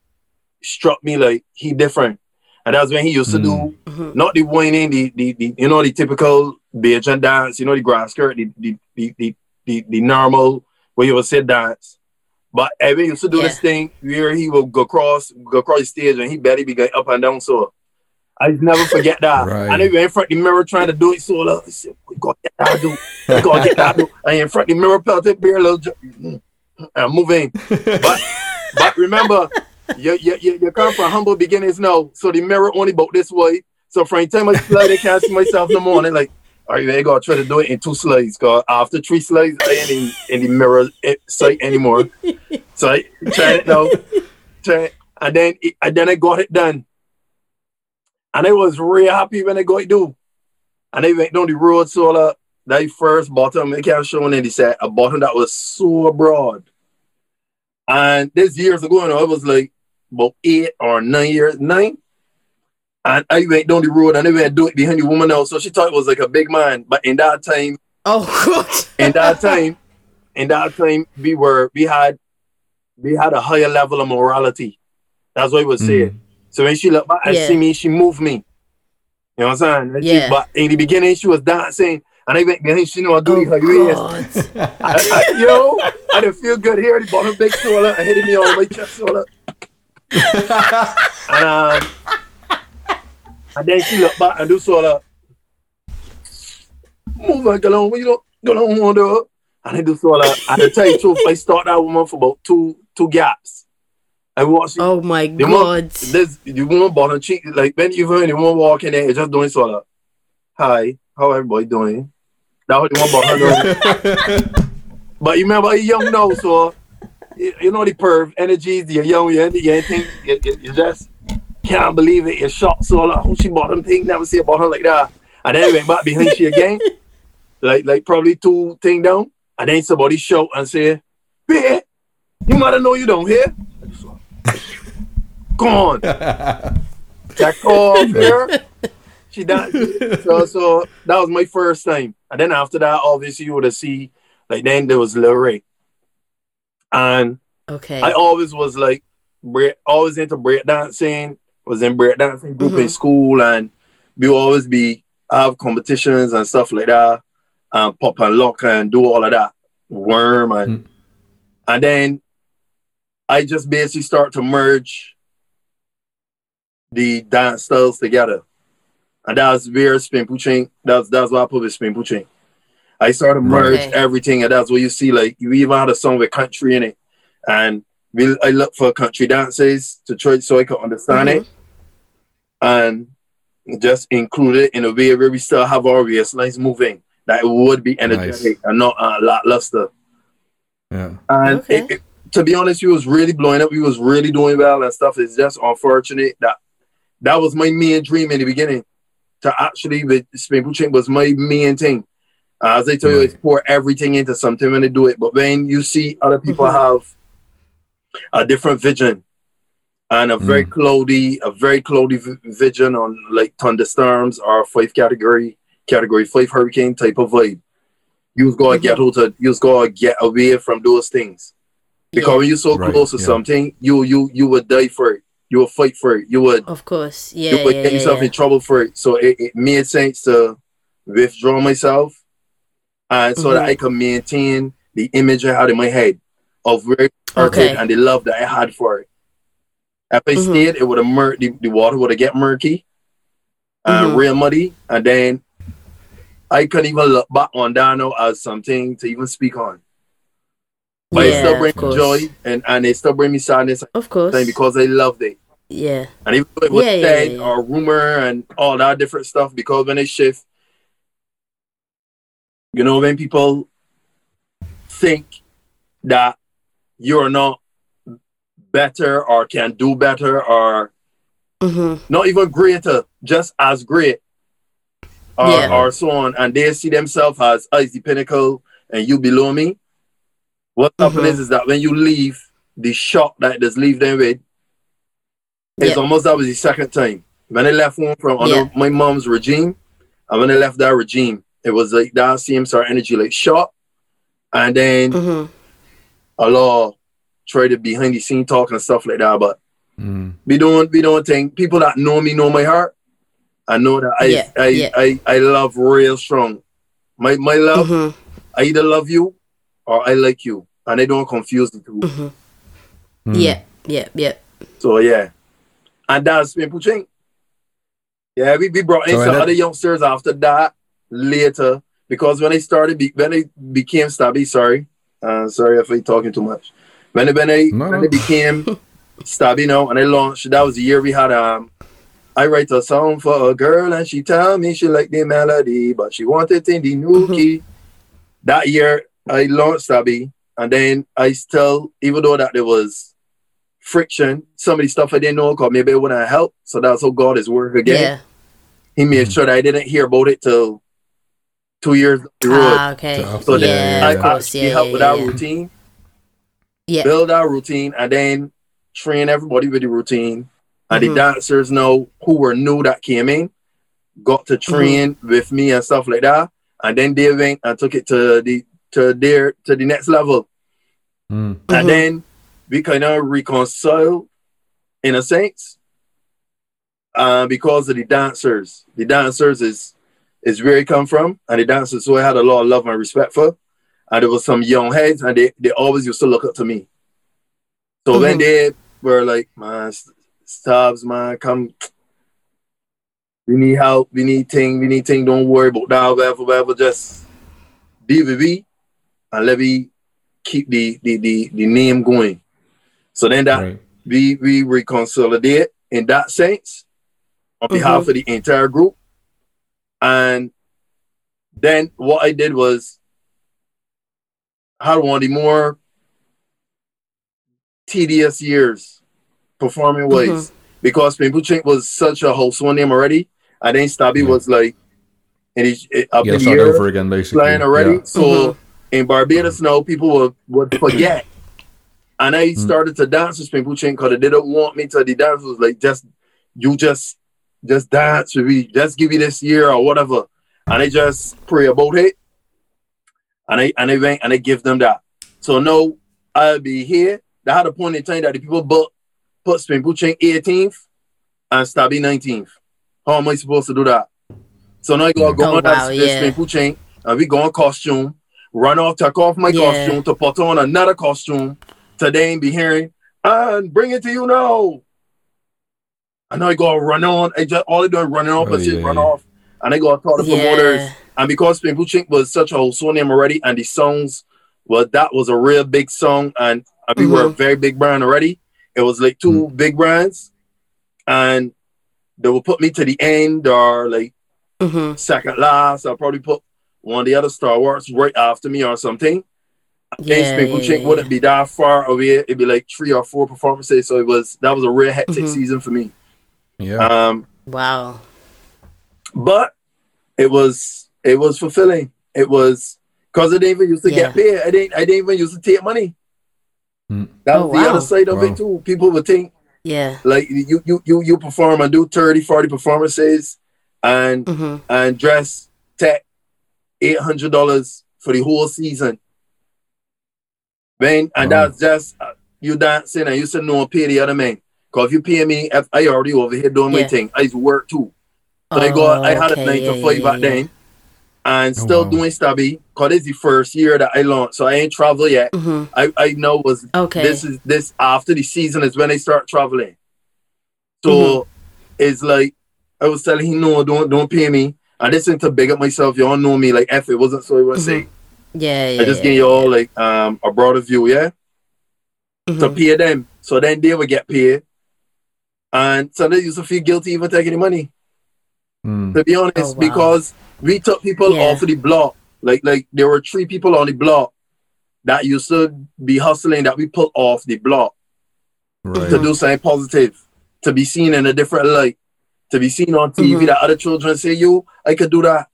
struck me like he different. And that was when he used to do Mhm. not the whining, the, the the you know the typical Bajan dance, you know the grass skirt, the the the the, the, the normal where you would sit dance. But Evan used to do this thing where he would go across go across the stage and he barely be going up and down. So I never forget that. <laughs> Right. And even in front of the mirror trying to do it so loud. I said, we gotta get that do. We gotta get that do. <laughs> And in front of the mirror pelted beer little ju- mm, and moving. But but remember, you, you, you, you come from humble beginnings now. So the mirror only about this way. So from the time I slide, I see myself in the morning. Like, all right, I gotta try to do it in two slides. Cause after three slides, I ain't in, in the mirror eh, sight anymore. So I tried it now. Try it. And then it, and then I got it done. And I was real happy when I got it done. And I went down the road so uh, that first bottom I kept showing and he said a bottom that was so broad. And this years ago, you know, it was like about eight or nine years, nine. And I went down the road and I went do it behind the woman now. So she thought it was like a big man. But in that time, Oh <laughs> in that time, in that time, we were we had we had a higher level of morality. That's what he was saying. Mm. So when she looked back and Yeah. see me, she moved me. You know what I'm saying? And she- Yeah. but in the beginning, she was dancing, and I went behind. She know I do Oh her. God. I, I, yo, I didn't feel good here. The bottom big solar, I hit me on my chest solar. And um, and then she looked back and do solar. Move like along, you don't go on one door. And I do solar. And to tell you the truth, I start that woman for about two two gaps. I watched Oh my the woman, God. this the woman bottom cheek like when you heard the woman walk in there, it's just doing solar. Hi, how everybody doing? That was the one bottom doing. <laughs> But you remember you're young now, so you, know the perv energies, you're young, you, you think you, you, you just can't believe it. You're shocked, so like, oh, she bought them thing, never see a bottom like that. And then went back behind she again, <laughs> like like probably two thing down, and then somebody shout and say, "Bear, you might know you don't <laughs> hear." Come on, that call here. She done so so that was my first time. And then after that, obviously you would have see like then there was Lil Ray. And Okay. I always was like break, always into break dancing, was in break dancing group in Mhm. school and we always be have competitions and stuff like that. and pop and lock and do all of that. Worm and and then I just basically start to merge the dance styles together. And that's where spin pushing. That's that's why I put with spin pushing. I started to merge Okay. everything, and that's what you see. Like you even had a song with country in it, and we I look for country dances to try so I could understand Mhm. it, and just include it in a way where we still have our waistlines moving. That it would be energetic and not uh, lackluster. yeah. And Okay. it, it- to be honest, we was really blowing up. We was really doing well and stuff. It's just unfortunate that that was my main dream in the beginning. To actually with spin pushing was my main thing. Uh, as they tell you, Right. it's pour everything into something when they do it. But when you see other people Mhm. have a different vision and a very Mm. cloudy, a very cloudy v- vision on like thunderstorms or five category, category five hurricane type of vibe, you gotta get out of, you gotta get away from those things. Because Yeah, when you're so Right, close to yeah. something, you you you would die for it. You would fight for it. You would of course. Yeah. you would yeah, get yeah, yourself yeah. in trouble for it. So it, it made sense to withdraw myself, and so that Mhm. I can maintain the image I had in my head of where it Okay. and the love that I had for it. If I Mhm. stayed, it would have mur- the, the water would have get murky and Mhm. real muddy, and then I couldn't even look back on Dano as something to even speak on. But it still brings me joy and, and it still brings me sadness Of course. because I loved it. Yeah. And even though it was Yeah, yeah, said yeah, yeah. or rumor and all that different stuff, because when they shift, you know, when people think that you're not better or can do better or Mhm. not even greater, just as great, or, Yeah. or so on, and they see themselves as as the pinnacle and you below me. What Mhm. happens is that when you leave, the shock that just leave them with, it's Yeah. almost that was the second time. When I left home from under Yeah. my mom's regime, and when I left that regime, it was like that same sort of energy, like shot. and then Mhm. a lot try to behind the scene talk and stuff like that, but Mm. we don't we don't think people that know me know my heart. I know that I Yeah, I, yeah. I I love real strong. My my love, Mhm. I either love you or I like you, and I don't confuse the 2 Mhm. Mm. Yeah. Yeah. Yeah. So yeah, and that's been pushing. Yeah, we, we brought in So some other youngsters after that later because when I started, when I became stabby, sorry, uh, sorry if I talking too much. When I, when I No, when. I became <laughs> stabby, you know, and I launched, that was the year we had um. I write a song for a girl and she tell me she like the melody, but she wanted in the new Mhm. key. That year I launched Stabby, and then I still, even though that there was friction, some of the stuff I didn't know because maybe it wouldn't help. So that's how God is working again. Yeah. He made Mhm. sure that I didn't hear about it till two years down the. Ah, okay. So after- so yeah, then I of course. actually Yeah, helped yeah, with yeah, that routine, Yeah. build our routine, and then train everybody with the routine. And Mhm. the dancers know who were new that came in, got to train with me and stuff like that. And then they went and took it to the to their to the next level. Mm. And then we kind of reconcile in a sense. Uh, because of the dancers. The dancers is is where it come from, and the dancers who I had a lot of love and respect for. And there was some young heads, and they, they always used to look up to me. So when Mhm. they were like, man, Stubbs, man, come. We need help. We need thing. We need thing. Don't worry about that. Whatever, whatever. Just be with me, and let me keep the the the, the name going. So then that Right. we we reconsolidate in that sense on behalf of the entire group. And then what I did was had one of the more tedious years performing ways because Pimple Chink was such a household name already. And then Stabby Yeah. was like and his up Yeah, in the start year over again, basically. flying already. Yeah. So Mhm. in Barbados now, people would, would forget. And I Mm. started to dance with people chain because they didn't want me to the dance was like just you just just dance with me, just give me this year or whatever. And I just pray about it. And I and I went and I give them that. So now I'll be here. They had a point in time that the people put put Spin Chain 18th and Stabby 19th. How am I supposed to do that? So now I gotta go Oh, on wow, that yeah. Chain and we go on costume, run off, take off my Yeah. costume to put on another costume today and be hearing and bring it to you now. And now I go run on. I just all I do is running off, Oh, but shit yeah, run yeah. off. And I go talk to promoters. Yeah. And because Pimple Chink was such a household name already, and the songs, well, that was a real big song, and, and we were a Mhm. very big brand already. It was like 2 big brands, and they will put me to the end or like hmm second last. I'll probably put one of the other Star Wars right after me or something. Yeah, and Pimple yeah, Chink yeah, wouldn't be that far away. It'd be like three or four performances. So it was that was a real hectic Mhm. season for me. Yeah. Um, Wow. but it was it was fulfilling. It was because I didn't even used to Yeah. get paid. I didn't I didn't even used to take money. Mm. That Oh, was the wow. other side of Wow. it too. People would think Yeah. like you you you you perform and do 30, 40 performances and hmm and dress tech eight hundred dollars for the whole season. Man, and Wow. that's just uh, you dancing and you said no pay the other man. Cause if you pay me, if I already over here doing my thing. I used to work too. So I go. I had a Okay, nine yeah, to five yeah, back yeah. then, and oh, still wow. doing stubby. Cause it's the first year that I launched, so I ain't travel yet. Mm-hmm. I, I know was Okay. this is this after the season is when I start traveling. So mm-hmm. it's like I was telling him, no, don't don't pay me. And this ain't to big up myself. Y'all know me. Like if it wasn't so I would say Yeah, yeah. I just yeah. give y'all like um a broader view, yeah. To mm-hmm. pay them. So then they would get paid. And so they used to feel guilty even taking the money. Mm. To be honest, Oh, wow. because we took people Yeah. off of the block. Like like there were three people on the block that used to be hustling that we put off the block Right. to do something positive, to be seen in a different light, to be seen on TV Mhm. that other children say, "Yo, I could do that."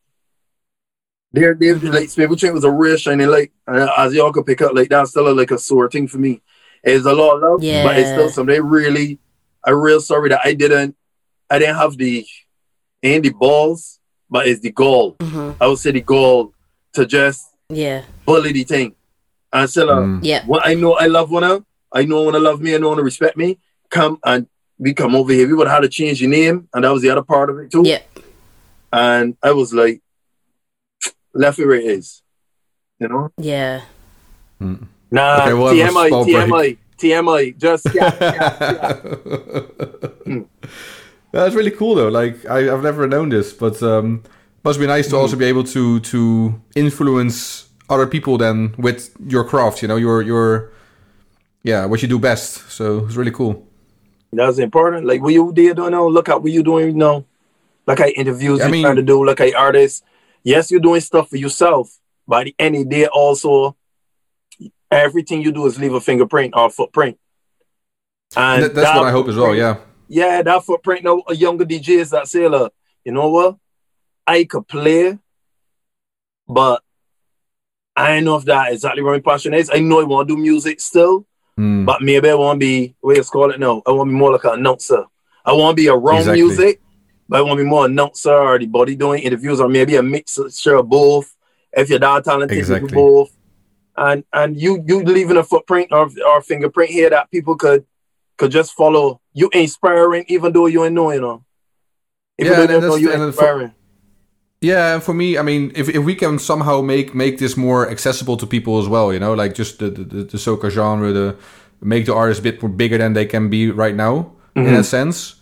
There, there, like Spable Train was a real shining light, and as y'all could pick up, like that's still a, like a sore thing for me. It's a lot of love, but it's still Yeah. something really. I'm real sorry that I didn't, I didn't have the, ain't the balls, but it's the goal. Mhm. I would say the goal to just Yeah. bully the thing, and still, uh, Mm. Yeah. when I know I love one of, I know wanna love me, I know one to respect me. Come and we come over here. We would have to change your name, and that was the other part of it too. Yeah. And I was like, left it where it is, you know. Yeah. Nah, Okay, we'll have a TMI, TMI, break. TMI. Just yeah, yeah, yeah. <laughs> That's really cool though. Like I, I've never known this, but um, must be nice to also be able to to influence other people then with your craft. You know, your your yeah, what you do best. So it's really cool. That's important. Like what you did, don't know. Look at what you doing. You know, like I interviews I you trying to do. Like I artists. Yes, you're doing stuff for yourself. By the end of the day, also, everything you do is leave a fingerprint or footprint. And That- that's that what I hope as well. Yeah. yeah, that footprint now a younger DJs that say, look, you know what? I could play, but I don't know if that exactly where my passion is. I know I want to do music still, Mm. but maybe I want to be, what you call it now? I want to be more like an announcer. I want to be around Exactly. music, but I want to be more announcer or the body doing interviews or maybe a mixture of both. If you're that talented, Exactly. do both. And and you you leaving a footprint or, or fingerprint here that people could could just follow. You inspiring even though you ain't know, you know. Even Yeah, though and you don't know you for- inspiring. Yeah, and for me, I mean, if, if we can somehow make make this more accessible to people as well, you know, like just the the, the, the soca genre, the make the artists a bit more bigger than they can be right now, in mm-hmm. a sense,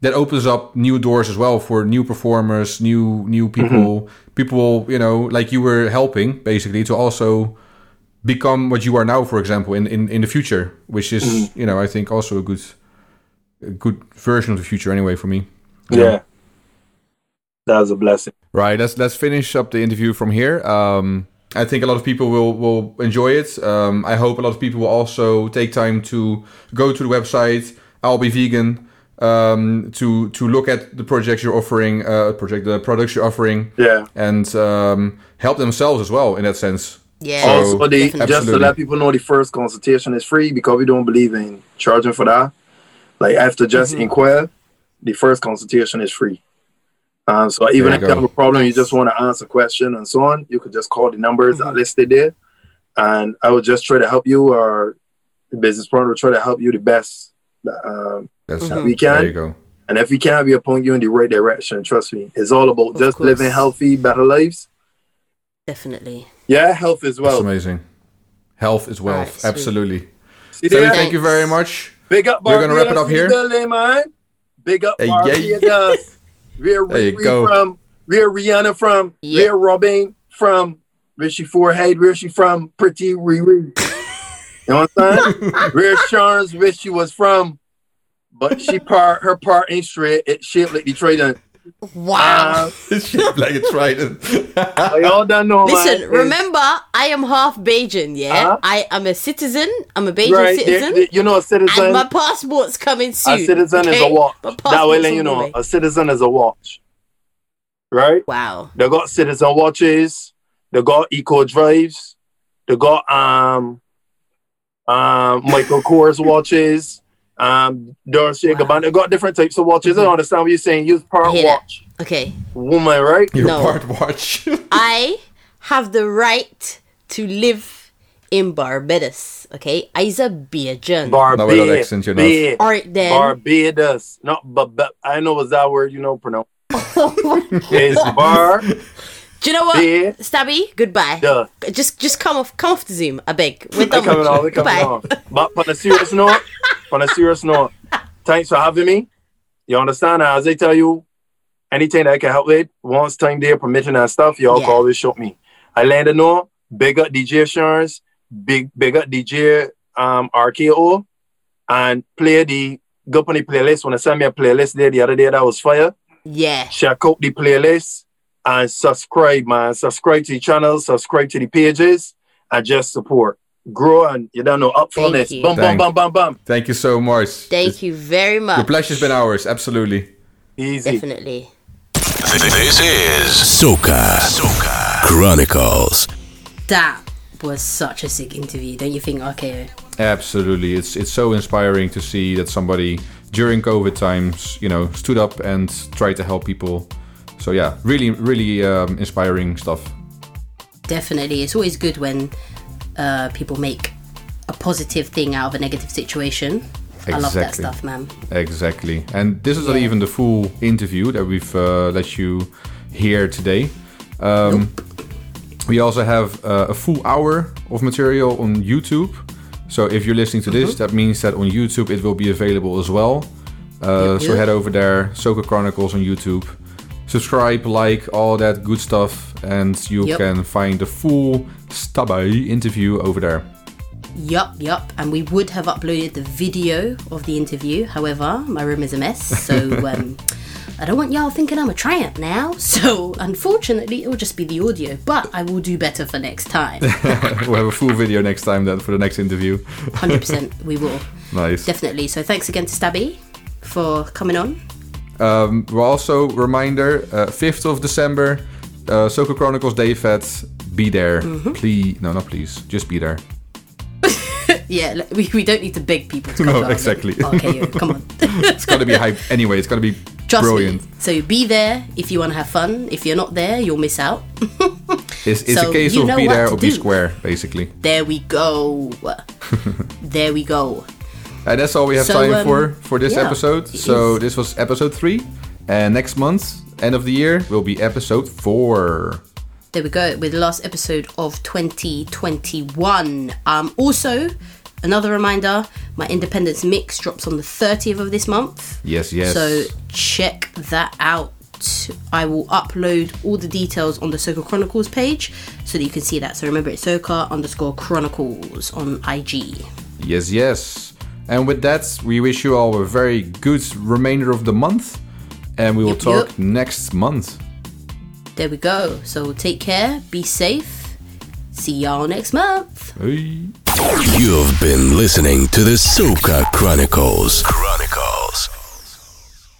that opens up new doors as well for new performers, new new mm-hmm. people, people, you know, like you were helping basically to also become what you are now, for example, in in, in the future, which is, you know, I think also a good a good version of the future anyway for me. Yeah. That was a blessing. Right. Let's let's finish up the interview from here. Um, I think a lot of people will will enjoy it. Um, I hope a lot of people will also take time to go to the website. Isle Be Vegan. Um, to to look at the projects you're offering, uh, project the products you're offering, Yeah. and um, help themselves as well in that sense. Yeah. So- also, the, definitely. just to Absolutely. let people know, the first consultation is free because we don't believe in charging for that. Like after just Mm-hmm. inquire, the first consultation is free. Um, so even There if you you have a problem, you just want to answer a question and so on, you could just call the numbers that Mhm. are listed there, and I will just try to help you, or the business partner will try to help you the best that, um, That's that we there can. you go. And if we can, we'll point you in the right direction. Trust me, it's all about Of just course. living healthy, better lives. Definitely. Yeah, health as That's amazing. Health is wealth. Alright, sweet. Absolutely. So there? thank you very much. Big up, We're gonna wrap it up here. Building, man. Big up, Hey, Barbados. yeah. Where <laughs> There you Riri go. from? Where are Rihanna from? Yeah. Where Robin from? Where she forehead? Where she from? Pretty Riri. <laughs> you know what I'm saying? Where Sean's where she was from? But she part her part ain't straight. It shaped like Detroit. And, Wow. uh, <laughs> it's shaped like a trident. I all done know, Listen, man. remember, I am half Bajan, yeah? Huh? I am a citizen. I'm a Bajan right? there- citizen. there- you know, a citizen. and my passport's coming soon. a citizen is a watch. That way, passport's let you know, way. a citizen is a watch. Right? Wow. They got citizen watches. They got eco drives. They got um um Michael Kors watches. Um Dolce Wow. Gabbana. They got different types of watches. I don't understand what you're saying. Use I part hear that. watch. Okay. Woman, right? Your No. part watch. <laughs> I have the right to live in Barbados. Okay. Isa Bajan. No, without accent, you're not. Barbados. Alright then. Barbados. Not but, but I know what's that word you know pronounce. <laughs> it's bar Do you know what, Yeah. Stabby? Goodbye. Yeah. Just, just come off, come off the Zoom. I beg. We're done coming with you. they coming Goodbye. off. But on a serious <laughs> note, on a serious note, thanks for having me. You understand? As I tell you, anything that I can help with, once time there permitting and stuff, y'all Yeah. can always show me. I land to know, big up DJ Assurance, big big up DJ um RKO, and play the go on the playlist. When I sent me a playlist there the other day that was fire. Yeah. check out the playlist and subscribe, man. Subscribe to the channel, subscribe to the pages, and just support. Grow and you don't know upfulness. you. Bum bum Thank- bum bum bum. Thank you so much. Thank you very much. The pleasure's been ours. Absolutely. Easy. Definitely. This is Soca. Soca Chronicles. That was such a sick interview, don't you think, RKO? Absolutely, it's it's so inspiring to see that somebody during COVID times, you know, stood up and tried to help people. So yeah, really, really um, inspiring stuff. Definitely. It's always good when uh, people make a positive thing out of a negative situation. I love that stuff, man. Exactly, and this is not even the full interview that we've uh, let you hear today. Um, We also have uh, a full hour of material on YouTube. So if you're listening to this, that means that on YouTube it will be available as well. Uh, Yep, so yep. head over there, Soca Chronicles on YouTube. Subscribe, like, all that good stuff, and you Yep. can find the full Stabby interview over there. Yup, yup. And we would have uploaded the video of the interview. However, my room is a mess. So <laughs> um, I don't want y'all thinking I'm a tramp now. <laughs> So unfortunately, it will just be the audio. But I will do better for next time. <laughs> we'll have a full video next time then for the next interview. 100% we will. Nice. Definitely. So thanks again to Stabby for coming on. Um, we're also reminder, uh, 5th of December, uh, Soca Chronicles Day Fest. Be there, Mm-hmm. please. No, not please. Just be there. <laughs> Yeah, we, we don't need to beg people to come <laughs> No, to exactly. event. Okay, come on. <laughs> It's gonna be hype anyway. It's gonna be Trust brilliant. me. So be there if you want to have fun. If you're not there, you'll miss out. It's, it's So a case of be there to or be square, basically. There we go. there we go. And that's all we have So, time um, for for this yeah, episode. So is. this was episode three, and next month, end of the year, will be episode four. There we go with the last episode of 2021. Um, also, another reminder: my Independence mix drops on the 30th of this month. Yes, yes. So check that out. I will upload all the details on the Soca Chronicles page so that you can see that. So remember, it's Soca underscore Chronicles on IG. Yes, yes. And with that, we wish you all a very good remainder of the month, and we will Yup, talk yup. next month. There we go. So take care, be safe. See y'all next month. Hey. You've been listening to the Soca Chronicles. Chronicles.